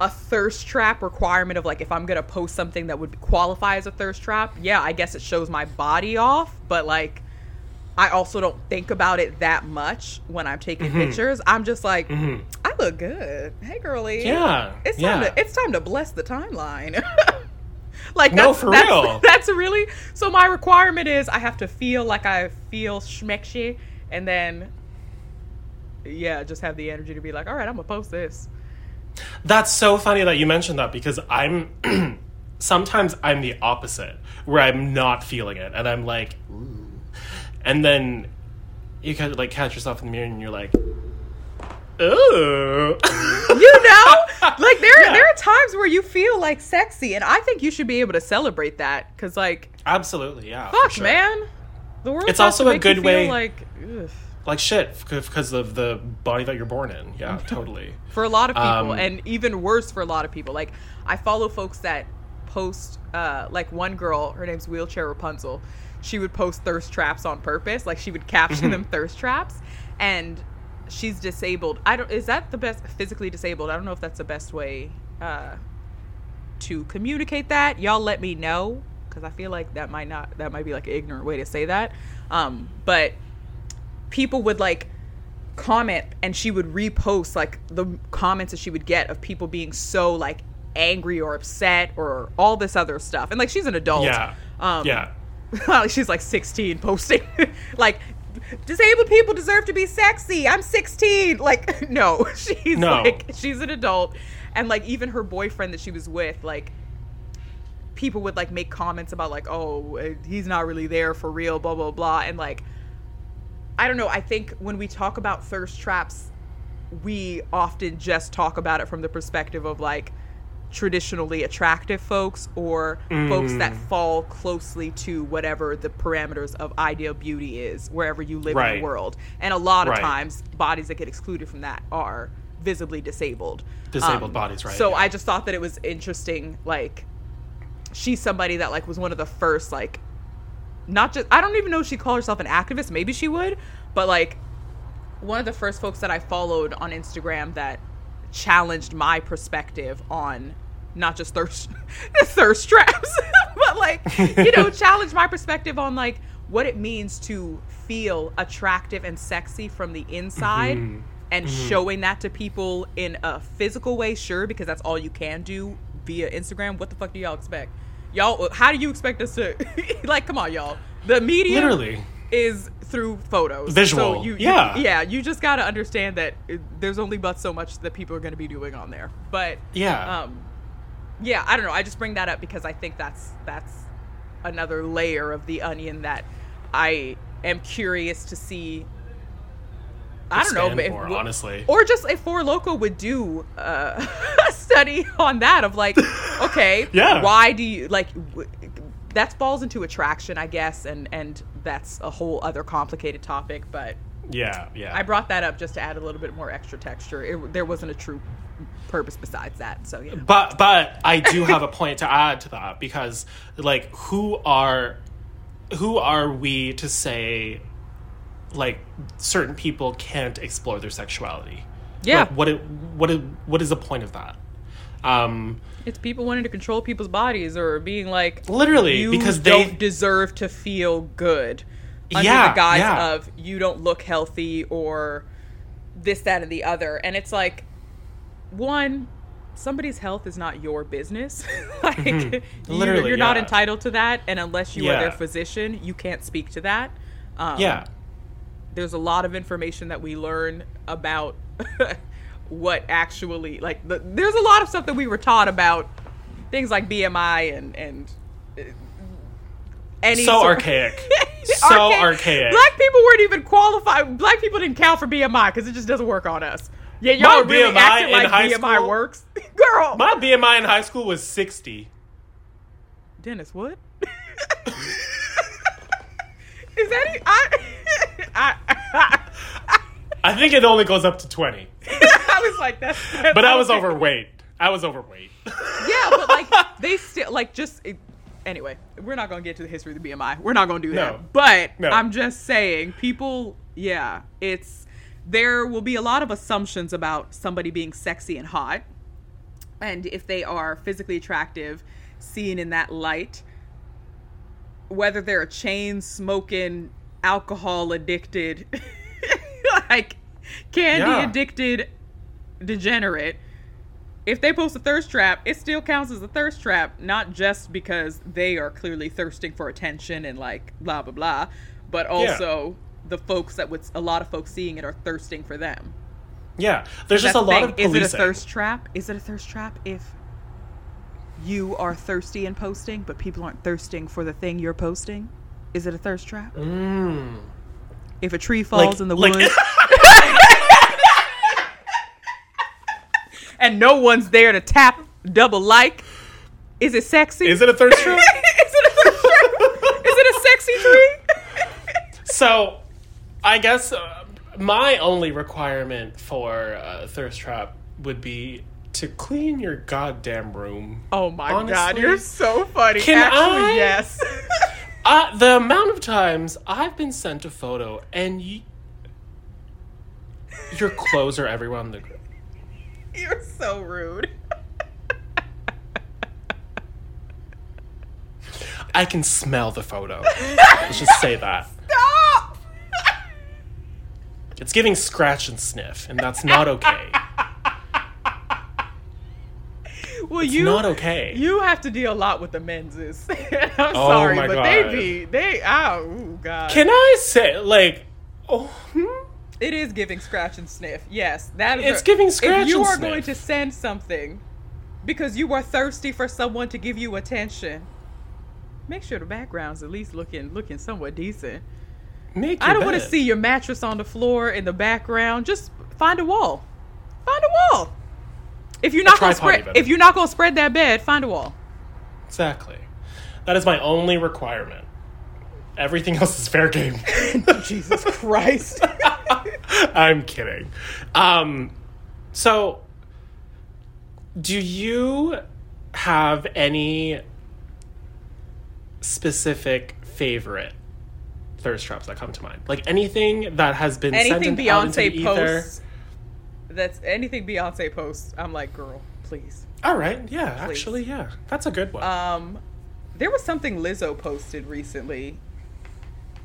a thirst trap requirement of like if i'm gonna post something that would qualify as a thirst trap yeah i guess it shows my body off but like I also don't think about it that much when I'm taking mm-hmm. pictures. I'm just like, mm-hmm. I look good. Hey, girly. Yeah. It's time yeah. to it's time to bless the timeline. like no, for that's, real. That's really so. My requirement is I have to feel like I feel schmexy, and then yeah, just have the energy to be like, all right, I'm gonna post this. That's so funny that you mentioned that because I'm sometimes I'm the opposite where I'm not feeling it and I'm like. Ooh and then you kind of like catch yourself in the mirror and you're like Ooh. you know like there yeah. there are times where you feel like sexy and i think you should be able to celebrate that because like absolutely yeah fuck sure. man the world it's also a good way like ugh. Like shit because of the body that you're born in yeah totally for a lot of people um, and even worse for a lot of people like i follow folks that post uh like one girl her name's wheelchair rapunzel she would post thirst traps on purpose. Like she would caption mm-hmm. them thirst traps, and she's disabled. I don't. Is that the best physically disabled? I don't know if that's the best way uh, to communicate that. Y'all let me know because I feel like that might not. That might be like an ignorant way to say that. Um, but people would like comment and she would repost like the comments that she would get of people being so like angry or upset or all this other stuff. And like she's an adult. Yeah. Um, yeah. she's like 16 posting. Like disabled people deserve to be sexy. I'm 16 like no. She's no. like she's an adult. And like even her boyfriend that she was with like people would like make comments about like oh he's not really there for real blah blah blah. And like i don't know i think when we talk about thirst traps we often just talk about it from the perspective of like traditionally attractive folks or mm. folks that mm. fall closely to whatever the parameters of ideal beauty is wherever you live right. in the world. And a lot of right. times bodies that get excluded from that are visibly disabled. Disabled Um, bodies, right? So yeah. I just thought that it was interesting. Like, she's somebody that like was one of the first like, not just I don't even know if she called herself an activist. Maybe she would, but like, one of the first folks that I followed on Instagram that challenged my perspective on not just thirst thirst traps, but like you know challenged my perspective on like what it means to feel attractive and sexy from the inside Mm-hmm. and showing that to people in a physical way sure because that's all you can do via Instagram what the fuck do y'all expect y'all how do you expect us to like come on y'all the media literally. is through photos. Visual, So you, you- yeah. yeah. You just got to understand that there's only but so much that people are going to be doing on there. But Yeah. um, yeah, I don't know. I just bring that up because I think that's that's another layer of the onion that I am curious to see. I don't know, if, more, honestly. or just if Four Loco would do uh, a study on that of like, okay, Yeah. why do you like? W- that falls into attraction, I guess, and and that's a whole other complicated topic. But yeah, yeah. I brought that up just to add a little bit more extra texture. It, there wasn't a true purpose besides that. So yeah, But but I do have a point to add to that because like who are who are we to say like certain people can't explore their sexuality? Yeah. Like, what it, what it, what is the point of that? Um it's people wanting to control people's bodies or being like, literally you because don't they deserve to feel good under Yeah, the guise yeah. of you don't look healthy or this that and the other and it's like one somebody's health is not your business like Mm-hmm. Literally, you're not yeah. entitled to that and unless you are their physician you can't speak to that um, yeah. There's a lot of information that we learn about what actually like the, there's a lot of stuff that we were taught about things like BMI and and uh, any So sort- archaic. So archaic. Black people weren't even qualified. Black people didn't count for BMI because it just doesn't work on us. Yeah, y'all My are really BMI acting in like high BMI school- works, girl. My BMI in high school was 60. Dennis, what? Is that e- I, I, I think it only goes up to 20. I was like that's, that's But I was okay. overweight. I was overweight. Yeah, but like they still like just it, anyway. We're not gonna get to the history of the BMI. We're not gonna do that. No. But No. I'm just saying, people. Yeah, it's there will be a lot of assumptions about somebody being sexy and hot, and if they are physically attractive, seen in that light, whether they're a chain smoking, alcohol addicted, like candy Yeah. addicted degenerate if they post a thirst trap, it still counts as a thirst trap, not just because they are clearly thirsting for attention and like blah blah blah, but also the folks that would a lot of folks seeing it are thirsting for them. Yeah. There's just a lot thing. of Is it a thirst trap? Is it a thirst trap if you are thirsty and posting, but people aren't thirsting for the thing you're posting? Is it a thirst trap? Mm. If a tree falls in the like- woods and no one's there to tap double like, is it sexy? Is it a thirst trap? is it a thirst trap? Is it a sexy tree? So, I guess uh, my only requirement for uh, thirst trap would be to clean your goddamn room. Oh my god, you're so funny. Can Actually, I- yes. Uh, the amount of times I've been sent a photo and you, your clothes are everywhere on the. you're so rude. I can smell the photo. Let's just say that. Stop! It's giving scratch and sniff, and that's not okay. Well, you not okay. You have to deal a lot with the menses. I'm Oh sorry, but God. they be they. Oh, ooh, god. Can I say, like, oh, hmm? It is giving scratch and sniff. Yes, that is. It's a- giving scratch and sniff. If you are going to send something because you are thirsty for someone to give you attention, make sure the background's at least looking looking somewhat decent. make I don't want to see your mattress on the floor in the background. Just find a wall. Find a wall. If you're not gonna spread, even. if you're not gonna spread that bed, find a wall. Exactly. That is my only requirement. Everything else is fair game. Jesus Christ. I'm kidding. Um, So, do you have any specific favorite thirst traps that come to mind? Like anything that has been anything sent out into Beyonce the ether? posts. That's anything Beyonce posts. I'm like, girl, please. All right, yeah, Please. actually, yeah, that's a good one. Um, there was something Lizzo posted recently.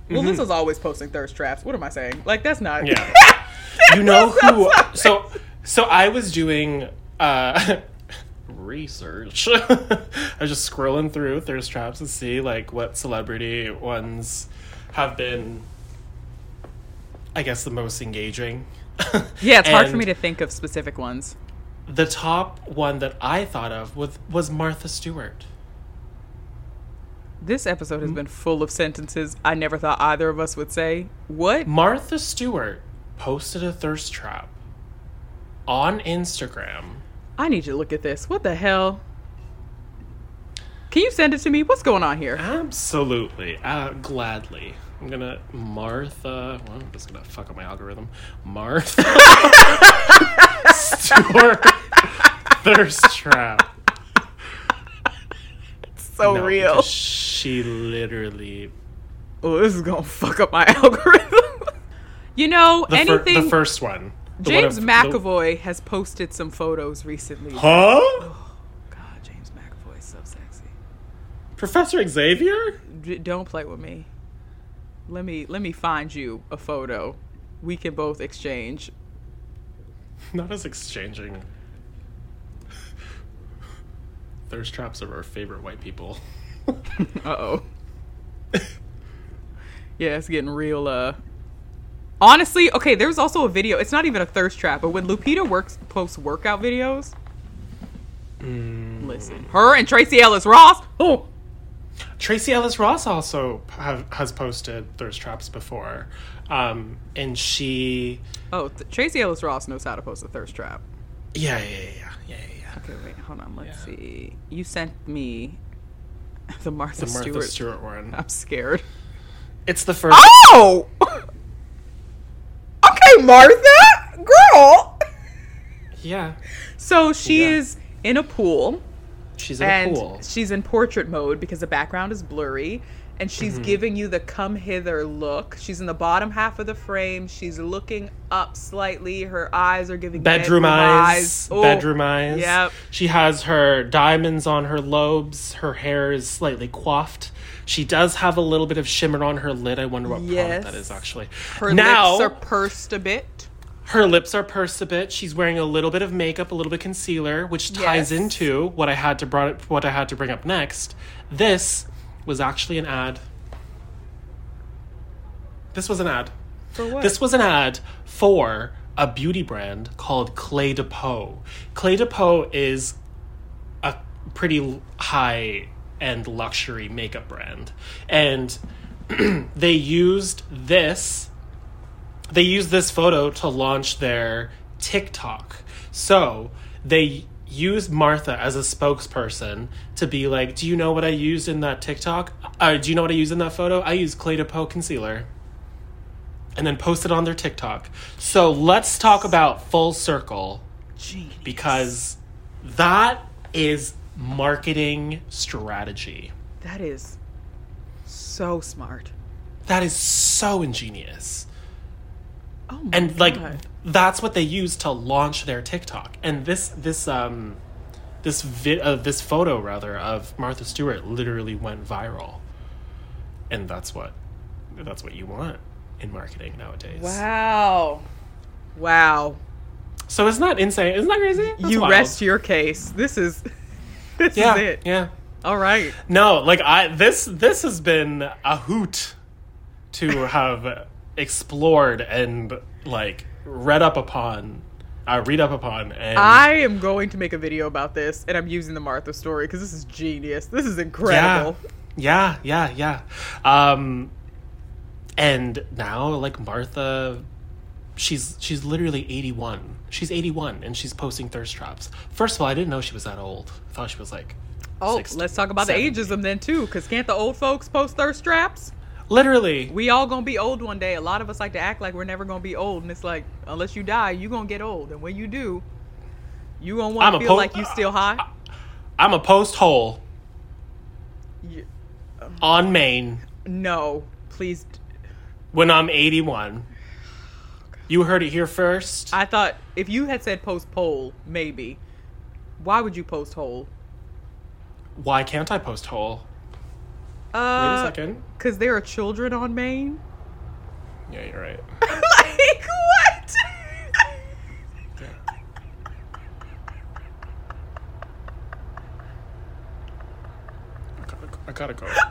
Well, Mhm. Lizzo's always posting thirst traps. What am I saying? Like that's not. Yeah. you know who? So, so I was doing uh, research. I was just scrolling through thirst traps to see like what celebrity ones have been. I guess the most engaging. Yeah, it's hard for me to think of specific ones. The top one that I thought of was was Martha Stewart. This episode has been full of sentences I never thought either of us would say. What? Martha Stewart posted a thirst trap on Instagram. I need to look at this. What the hell? Can you send it to me? What's going on here? Absolutely. Uh, gladly. I'm gonna Martha. Well, I'm just gonna fuck up my algorithm. Martha Stewart thirst trap. So No, real. She literally Oh, this is gonna fuck up my algorithm. you know, the, fir- anything. the first one. The one James of- the- McAvoy has posted some photos recently. huh? Oh, God, James McAvoy is so sexy. Professor Xavier? D- don't play with me. Let me let me find you a photo. We can both exchange. Not as exchanging. Thirst traps are our favorite white people. Uh oh. yeah, it's getting real. Uh, honestly, okay. There's also a video. It's not even a thirst trap, but when Lupita works posts workout videos, Mm. listen, her and Tracee Ellis Ross. Oh, Tracee Ellis Ross also have, has posted thirst traps before, um, and she, oh, th- Tracee Ellis Ross knows how to post a thirst trap. yeah, yeah, yeah, yeah, yeah, yeah. Okay, wait, hold on. Let's Yeah. see. You sent me the Martha, The Martha Stewart. Stewart one. I'm scared. It's the first. Oh! okay, Martha! Girl! Yeah, So she Yeah. is in a pool she's in pool. she's in portrait mode because the background is blurry and she's Mm-hmm. giving you the come hither look. She's in the bottom half of the frame. She's looking up slightly. Her eyes are giving Bedroom, eyes, Oh, bedroom eyes. Yep. She has her diamonds on her lobes. Her hair is slightly coiffed. She does have a little bit of shimmer on her lid. I wonder what Yes. product that is actually. Her now, lips are pursed a bit. Her lips are pursed a bit. She's wearing a little bit of makeup, a little bit concealer, which ties Yes. into what I had to brought what I had to bring up next. This was actually an ad. This was an ad. For what? This was an ad for a beauty brand called Clé de Peau. Clé de Peau is a pretty high end luxury makeup brand. And they used this they used this photo to launch their TikTok. So they used Martha as a spokesperson to be like, "Do you know what I used in that TikTok? Uh, do you know what I used in that photo? I used Clé de Peau concealer." And then posted on their TikTok. So let's talk about full circle Genius. because that is marketing strategy. that is so smart. That is so ingenious. Oh my and like God. that's what they use to launch their TikTok. And this this um this vi- uh, this photo rather of Martha Stewart literally went viral. And that's what that's what you want in marketing nowadays. Wow. Wow. So isn't that insane? Isn't that crazy? That's you wild. rest your case. This is this Yeah, is it. yeah. All right. No, like I this this has been a hoot to have explored and like read up upon uh, read up upon and I am going to make a video about this, and I'm using the Martha story because this is genius. This is incredible. Yeah, yeah, yeah, yeah. Um, and now like Martha, she's she's literally eighty one. She's eighty one, and she's posting thirst traps. First of all, I didn't know she was that old. I thought she was like. Oh, 60, let's talk about 70. the ageism then too, because can't the old folks post thirst traps? Literally, We all gonna be old one day. A lot of us like to act like we're never gonna be old, and it's like unless you die, you gonna get old, and when you do, You gonna want to feel po- like you still high? I'm a post hole You- on main no, please. d- when I'm 81. You heard it here first. I thought if you had said post poll, maybe. Why would you post hole? Why can't I post hole? Wait a Uh, second. Because there are children on main. Yeah, you're right. like what? I gotta go. I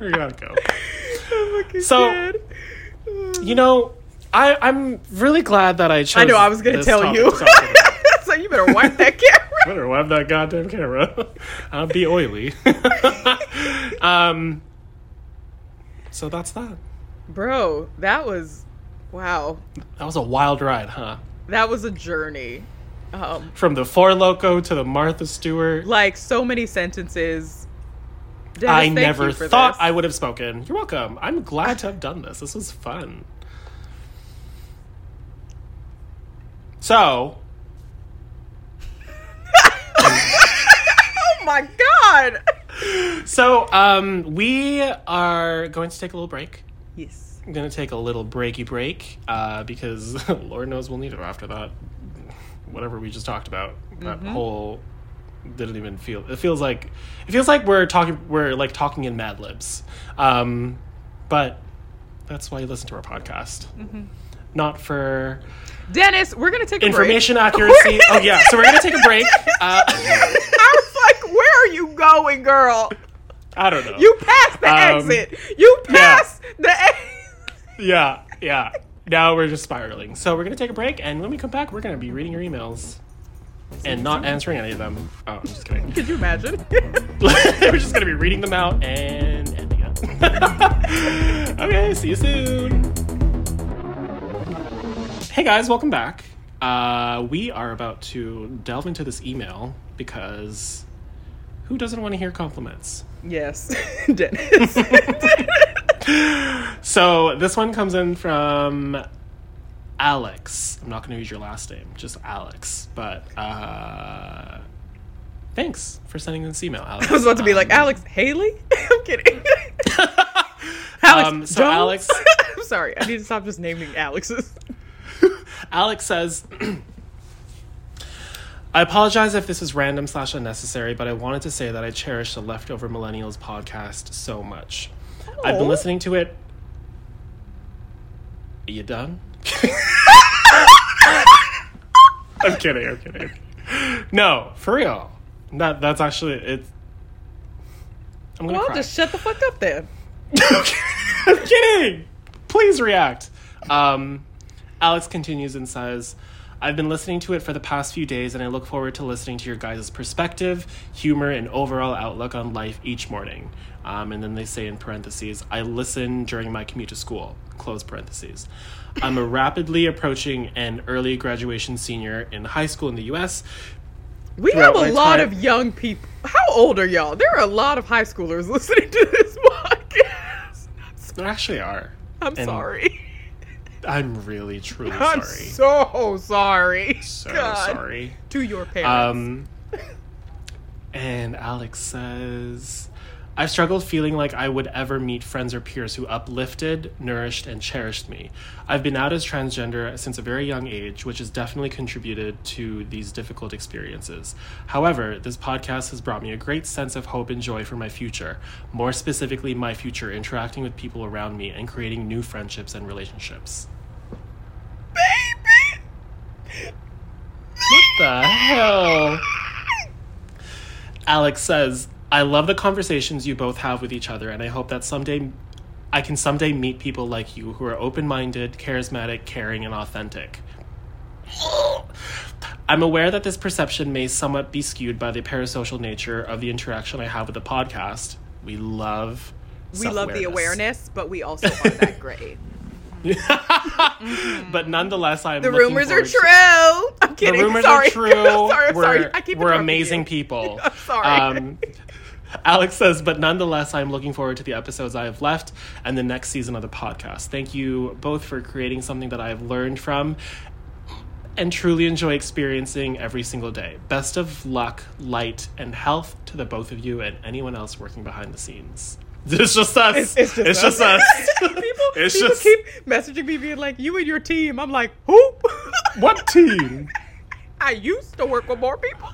gotta go. So-. You know, I I'm really glad that I chose. I know. I was gonna tell topic you. to talk about. so you better wipe that camera. Better wipe that goddamn camera. I'll be oily. um. So that's that. Bro, that was wow. That was a wild ride, huh? That was a journey. Um, From the Four Loco to the Martha Stewart. like so many sentences. Dennis, I never thought this. I would have spoken. You're welcome. I'm glad to have done this. This was fun. So, Oh my god. so um, we are going to take a little break. Yes. I'm gonna take a little breaky break uh, because Lord knows we'll need it after that. Whatever we just talked about, that Mm-hmm. whole didn't even feel. It feels like it feels like we're talking. We're like talking in Mad Libs, um, but that's why you listen to our podcast, Mm-hmm. not for Dennis, we're gonna take a break. information accuracy. oh yeah, so we're gonna take a break. Uh, I was like, where are you going, girl? I don't know. You passed the Um, exit. You passed the exit. yeah, yeah. Now we're just spiraling. So we're gonna take a break, and when we come back, we're gonna be reading your emails. And not answering any of them. Oh, I'm just kidding. Could you imagine? We're just gonna be reading them out and ending it. okay, see you soon. Hey guys, welcome back. Uh, we are about to delve into this email because who doesn't want to hear compliments? yes, Dennis. So this one comes in from Alex. I'm not going to use your last name, just Alex. But uh, thanks for sending this email, Alex. I was about to be like Um, Alex Haley. I'm kidding. Alex Um, so Jones? Alex- I'm sorry. I need to stop just naming Alexes. Alex says, I apologize if this is random slash unnecessary, but I wanted to say that I cherish the Leftover Millennials podcast so much. I've been listening to it. Are you done? I'm kidding. I'm kidding. No, for real. That that's actually it. I'm gonna Well, cry. just shut the fuck up then. I'm kidding. Please react. Um, Alex continues and says, I've been listening to it for the past few days, and I look forward to listening to your guys' perspective, humor, and overall outlook on life each morning. Um, and then they say in parentheses, I listen during my commute to school, close parentheses. I'm a rapidly approaching an early graduation senior in high school in the US. We Throughout have a lot time- of young people. How old are y'all? There are a lot of high schoolers listening to this podcast. There actually are. I'm And sorry. I'm really, truly I'm sorry. so sorry. so God. sorry. To your parents. Um, and Alex says, I've struggled feeling like I would ever meet friends or peers who uplifted, nourished, and cherished me. I've been out as transgender since a very young age, which has definitely contributed to these difficult experiences. However, this podcast has brought me a great sense of hope and joy for my future, more specifically, my future interacting with people around me and creating new friendships and relationships. Baby! What the hell? Alex says, I love the conversations you both have with each other, and I hope that someday I can someday meet people like you who are open minded, charismatic, caring, and authentic. I'm aware that this perception may somewhat be skewed by the parasocial nature of the interaction I have with the podcast. We love We love the self-awareness. but we also are that great. but nonetheless, I'm The rumors are forward to- true. I'm the rumors sorry. are true. sorry, I'm we're, sorry. I keep we're amazing you. people. I'm sorry. Um, Alex says, but nonetheless, I'm looking forward to the episodes I have left and the next season of the podcast. Thank you both for creating something that I have learned from and truly enjoy experiencing every single day. Best of luck, light, and health to the both of you and anyone else working behind the scenes. It's just us. It's, it's just, it's us. Just us. people it's people just... keep messaging me being like, "You and your team." I'm like, "Who? what team?" I used to work with more people.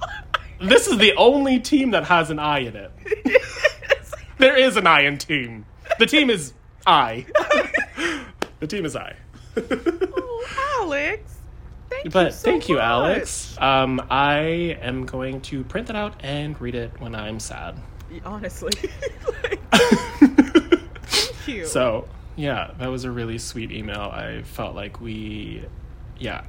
This is the only team that has an I in it. there is an I in team. The team is I. the team is I. oh, Alex. Thank but you so thank you. Alex. Um, I am going to print that out and read it when I'm sad. Honestly. thank you. So, yeah, that was a really sweet email. I felt like we, yeah.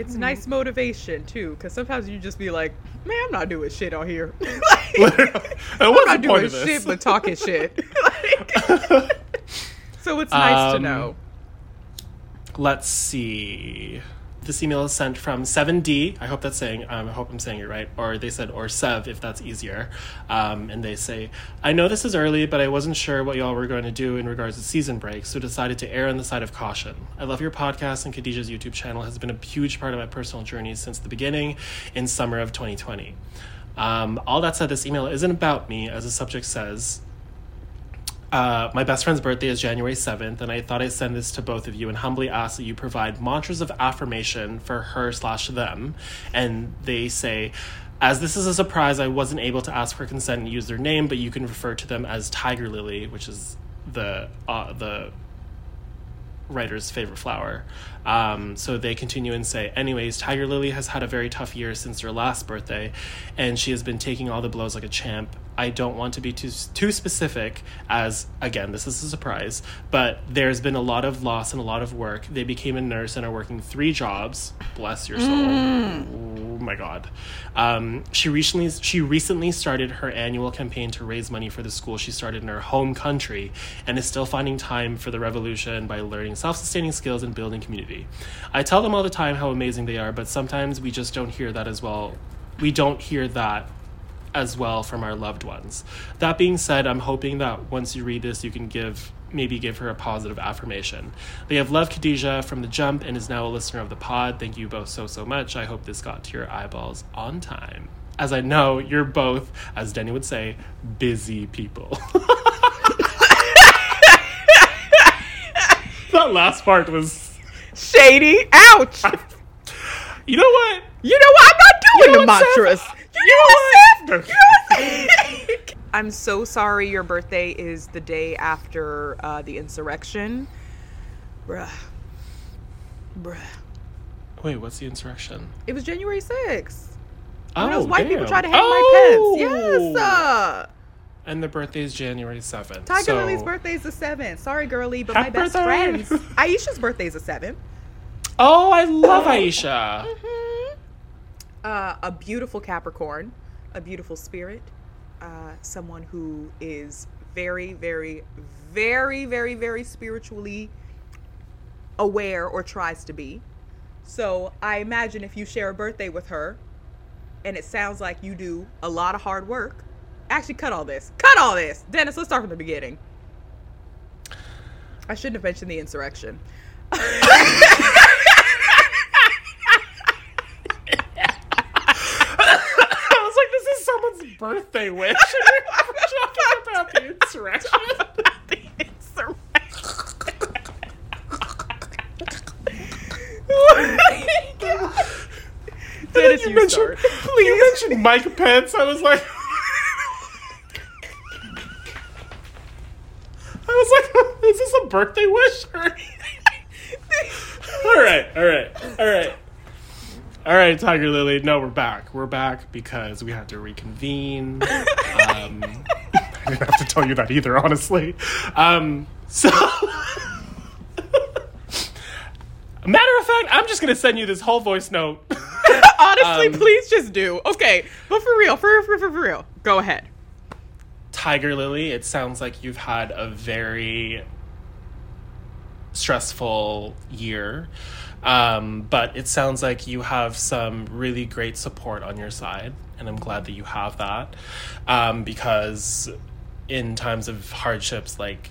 It's mm-hmm. nice motivation too, because sometimes you just be like, "Man, I'm not doing shit on here. like, I'm not doing shit but talking shit." like, so it's nice um, to know. Let's see this email is sent from 7D. I hope that's saying, um, I hope I'm saying it right. Or they said, or Sev, if that's easier. Um, and they say, I know this is early, but I wasn't sure what y'all were going to do in regards to season break, so decided to err on the side of caution. I love your podcast, and Khadija's YouTube channel has been a huge part of my personal journey since the beginning in summer of 2020. Um, all that said, this email isn't about me, as the subject says. Uh, my best friend's birthday is January 7th, and I thought I'd send this to both of you and humbly ask that you provide mantras of affirmation for her slash them. And they say, as this is a surprise, I wasn't able to ask for consent and use their name, but you can refer to them as Tiger Lily, which is the uh, the writer's favorite flower. Um, so they continue and say, anyways, Tiger Lily has had a very tough year since her last birthday, and she has been taking all the blows like a champ. I don't want to be too too specific, as again, this is a surprise, but there's been a lot of loss and a lot of work. They became a nurse and are working three jobs. Bless your soul. Mm. Oh my God. Um, she recently she recently started her annual campaign to raise money for the school she started in her home country, and is still finding time for the revolution by learning self-sustaining skills and building community. I tell them all the time how amazing they are, but sometimes we just don't hear that as well. We don't hear that as well from our loved ones. That being said, I'm hoping that once you read this, you can give maybe give her a positive affirmation. They have loved Khadija from the jump and is now a listener of the pod. Thank you both so so much. I hope this got to your eyeballs on time. As I know you're both, as Denny would say, busy people. that last part was shady. Ouch. you know what? You know what? I'm not doing you know the mantras. You know what? I'm so sorry your birthday is the day after uh, the insurrection. Bruh. Bruh. Wait, what's the insurrection? It was January 6th. Oh, when those white damn. people tried to hang oh! Mike Pence. Yes. Uh. And the birthday is January 7th. Tiger so... Lily's birthday is the 7th. Sorry, girlie, but Happy my best birthday. friends. Aisha's birthday is the 7th. Oh, I love Aisha. Mm-hmm uh, a beautiful Capricorn, a beautiful spirit, uh, someone who is very, very, very, very, very spiritually aware or tries to be. So I imagine if you share a birthday with her and it sounds like you do a lot of hard work, actually, cut all this. Cut all this. Dennis, let's start from the beginning. I shouldn't have mentioned the insurrection. I was like, this is someone's birthday wish. talking about the insurrection. About the insurrection. Dennis, you, you mentioned, Please. You mentioned Mike Pence. I was like, I was like, is this a birthday wish? all right, all right, all right. All right, Tiger Lily. No, we're back. We're back because we had to reconvene. um, I didn't have to tell you that either, honestly. Um, so, matter of fact, I'm just gonna send you this whole voice note. Honestly, um, please just do. Okay, but for real, for, for, for, for real, go ahead. Tiger Lily, it sounds like you've had a very stressful year. Um, but it sounds like you have some really great support on your side, and I'm glad that you have that um, because in times of hardships, like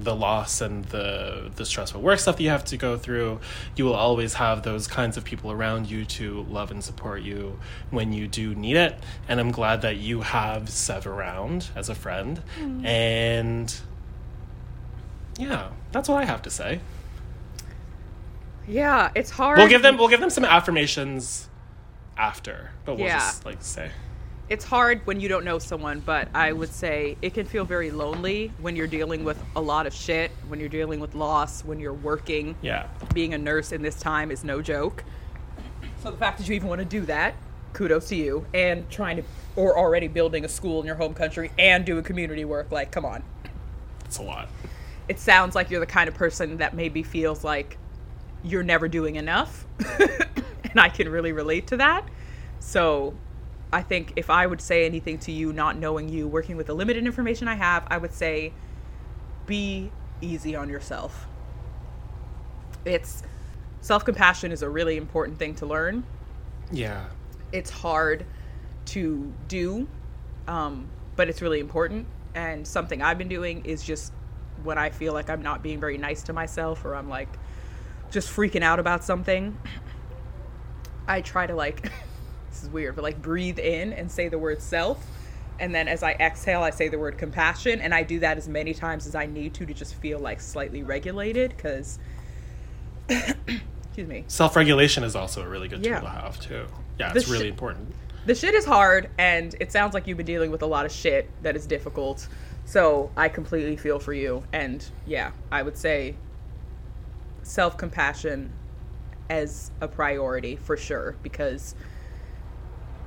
the loss and the the stressful work stuff that you have to go through, you will always have those kinds of people around you to love and support you when you do need it. And I'm glad that you have Sev around as a friend. Mm. And yeah, that's what I have to say. Yeah, it's hard. We'll give them we'll give them some affirmations after, but we'll yeah. just like say it's hard when you don't know someone, but I would say it can feel very lonely when you're dealing with a lot of shit, when you're dealing with loss, when you're working. Yeah. Being a nurse in this time is no joke. So the fact that you even want to do that, kudos to you. And trying to, or already building a school in your home country and doing community work, like, come on. It's a lot. It sounds like you're the kind of person that maybe feels like you're never doing enough. and I can really relate to that. So I think if I would say anything to you, not knowing you, working with the limited information I have, I would say be easy on yourself. It's self compassion is a really important thing to learn. Yeah. It's hard to do, um, but it's really important. And something I've been doing is just when I feel like I'm not being very nice to myself or I'm like just freaking out about something, I try to like this is weird, but like breathe in and say the word self. And then as I exhale, I say the word compassion. And I do that as many times as I need to to just feel like slightly regulated because, excuse me. Self regulation is also a really good tool to have, too. Yeah, it's really important. The shit is hard, and it sounds like you've been dealing with a lot of shit that is difficult. So I completely feel for you. And yeah, I would say self compassion as a priority for sure because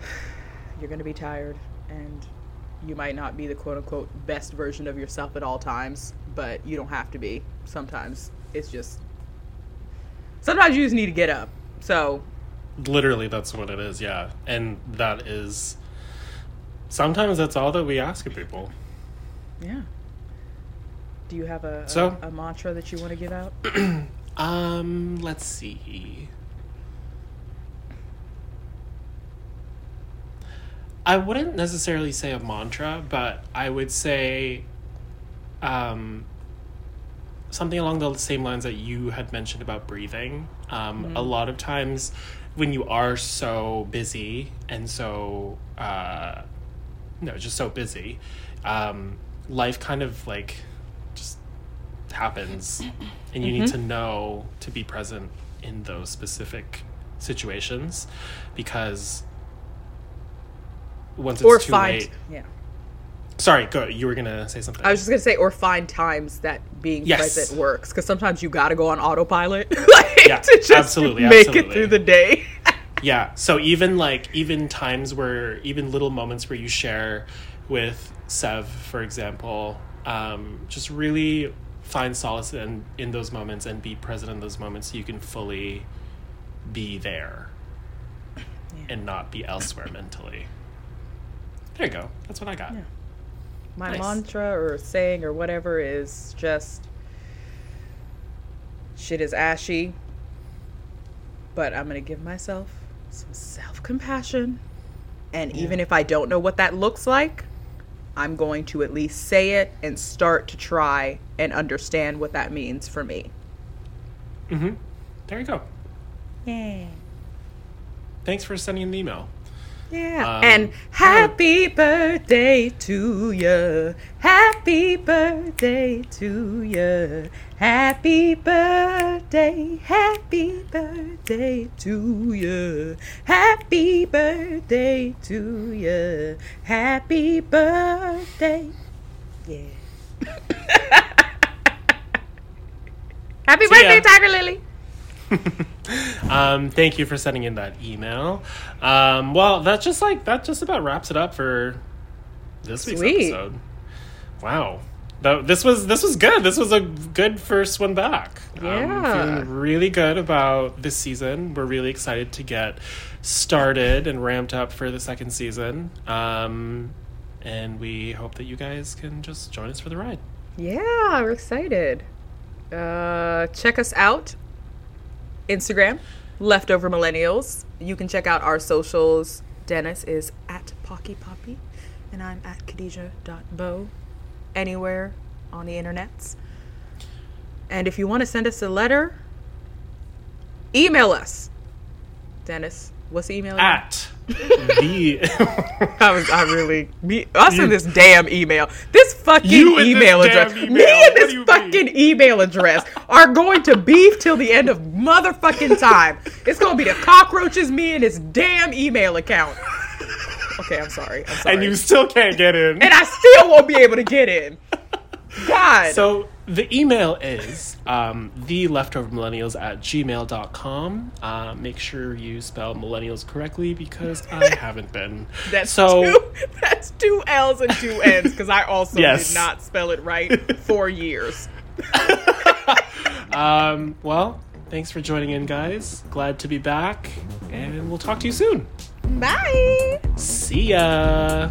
you're going to be tired and you might not be the quote unquote best version of yourself at all times, but you don't have to be. Sometimes it's just sometimes you just need to get up. So literally that's what it is, yeah. And that is sometimes that's all that we ask of people. Yeah. Do you have a, so, a, a mantra that you want to give out? um, let's see. I wouldn't necessarily say a mantra, but I would say um, something along the same lines that you had mentioned about breathing. Um, mm-hmm. A lot of times, when you are so busy and so uh, no, just so busy, um, life kind of like just happens, and you mm-hmm. need to know to be present in those specific situations because once it's or too find, late. Yeah. Sorry, go. You were gonna say something. I was just gonna say, or find times that being yes. present works, because sometimes you gotta go on autopilot, like, yeah, to just absolutely, make absolutely. it through the day. yeah. So even like even times where even little moments where you share with Sev, for example, um, just really find solace in in those moments and be present in those moments, so you can fully be there yeah. and not be elsewhere mentally. There you go. That's what I got. Yeah. My nice. mantra or saying or whatever is just shit is ashy, but I'm going to give myself some self compassion. And yeah. even if I don't know what that looks like, I'm going to at least say it and start to try and understand what that means for me. Mm hmm. There you go. Yay. Thanks for sending an email. Yeah. Um, and happy birthday to you. Happy birthday to you. Happy birthday. Happy birthday to you. Happy birthday to you. Happy birthday. Yeah. happy birthday, Tiger Lily. um, thank you for sending in that email. Um, well, that just like that just about wraps it up for this week's episode. Wow, that, this was this was good. This was a good first one back. Yeah, um, feeling really good about this season. We're really excited to get started and ramped up for the second season. Um, and we hope that you guys can just join us for the ride. Yeah, we're excited. Uh, check us out Instagram, Leftover Millennials. You can check out our socials. Dennis is at Pocky Papi, and I'm at Khadijah.bo. Anywhere on the internets. And if you want to send us a letter, email us. Dennis, what's the email? At the. I was, I really, me, us in this damn email, this fucking and this email address, email. me and this fucking email address are going to beef till the end of motherfucking time. It's gonna be the cockroaches, me and this damn email account. Okay, I'm sorry. I'm sorry. and you still can't get in. and I still won't be able to get in. God. So the email is um, the leftover millennials at gmail.com. Uh, make sure you spell millennials correctly because I haven't been. that's so two. That's two L's and two N's because I also Yes. did not spell it right for years. um, well, thanks for joining in, guys. Glad to be back, and we'll talk to you soon. Bye. See ya.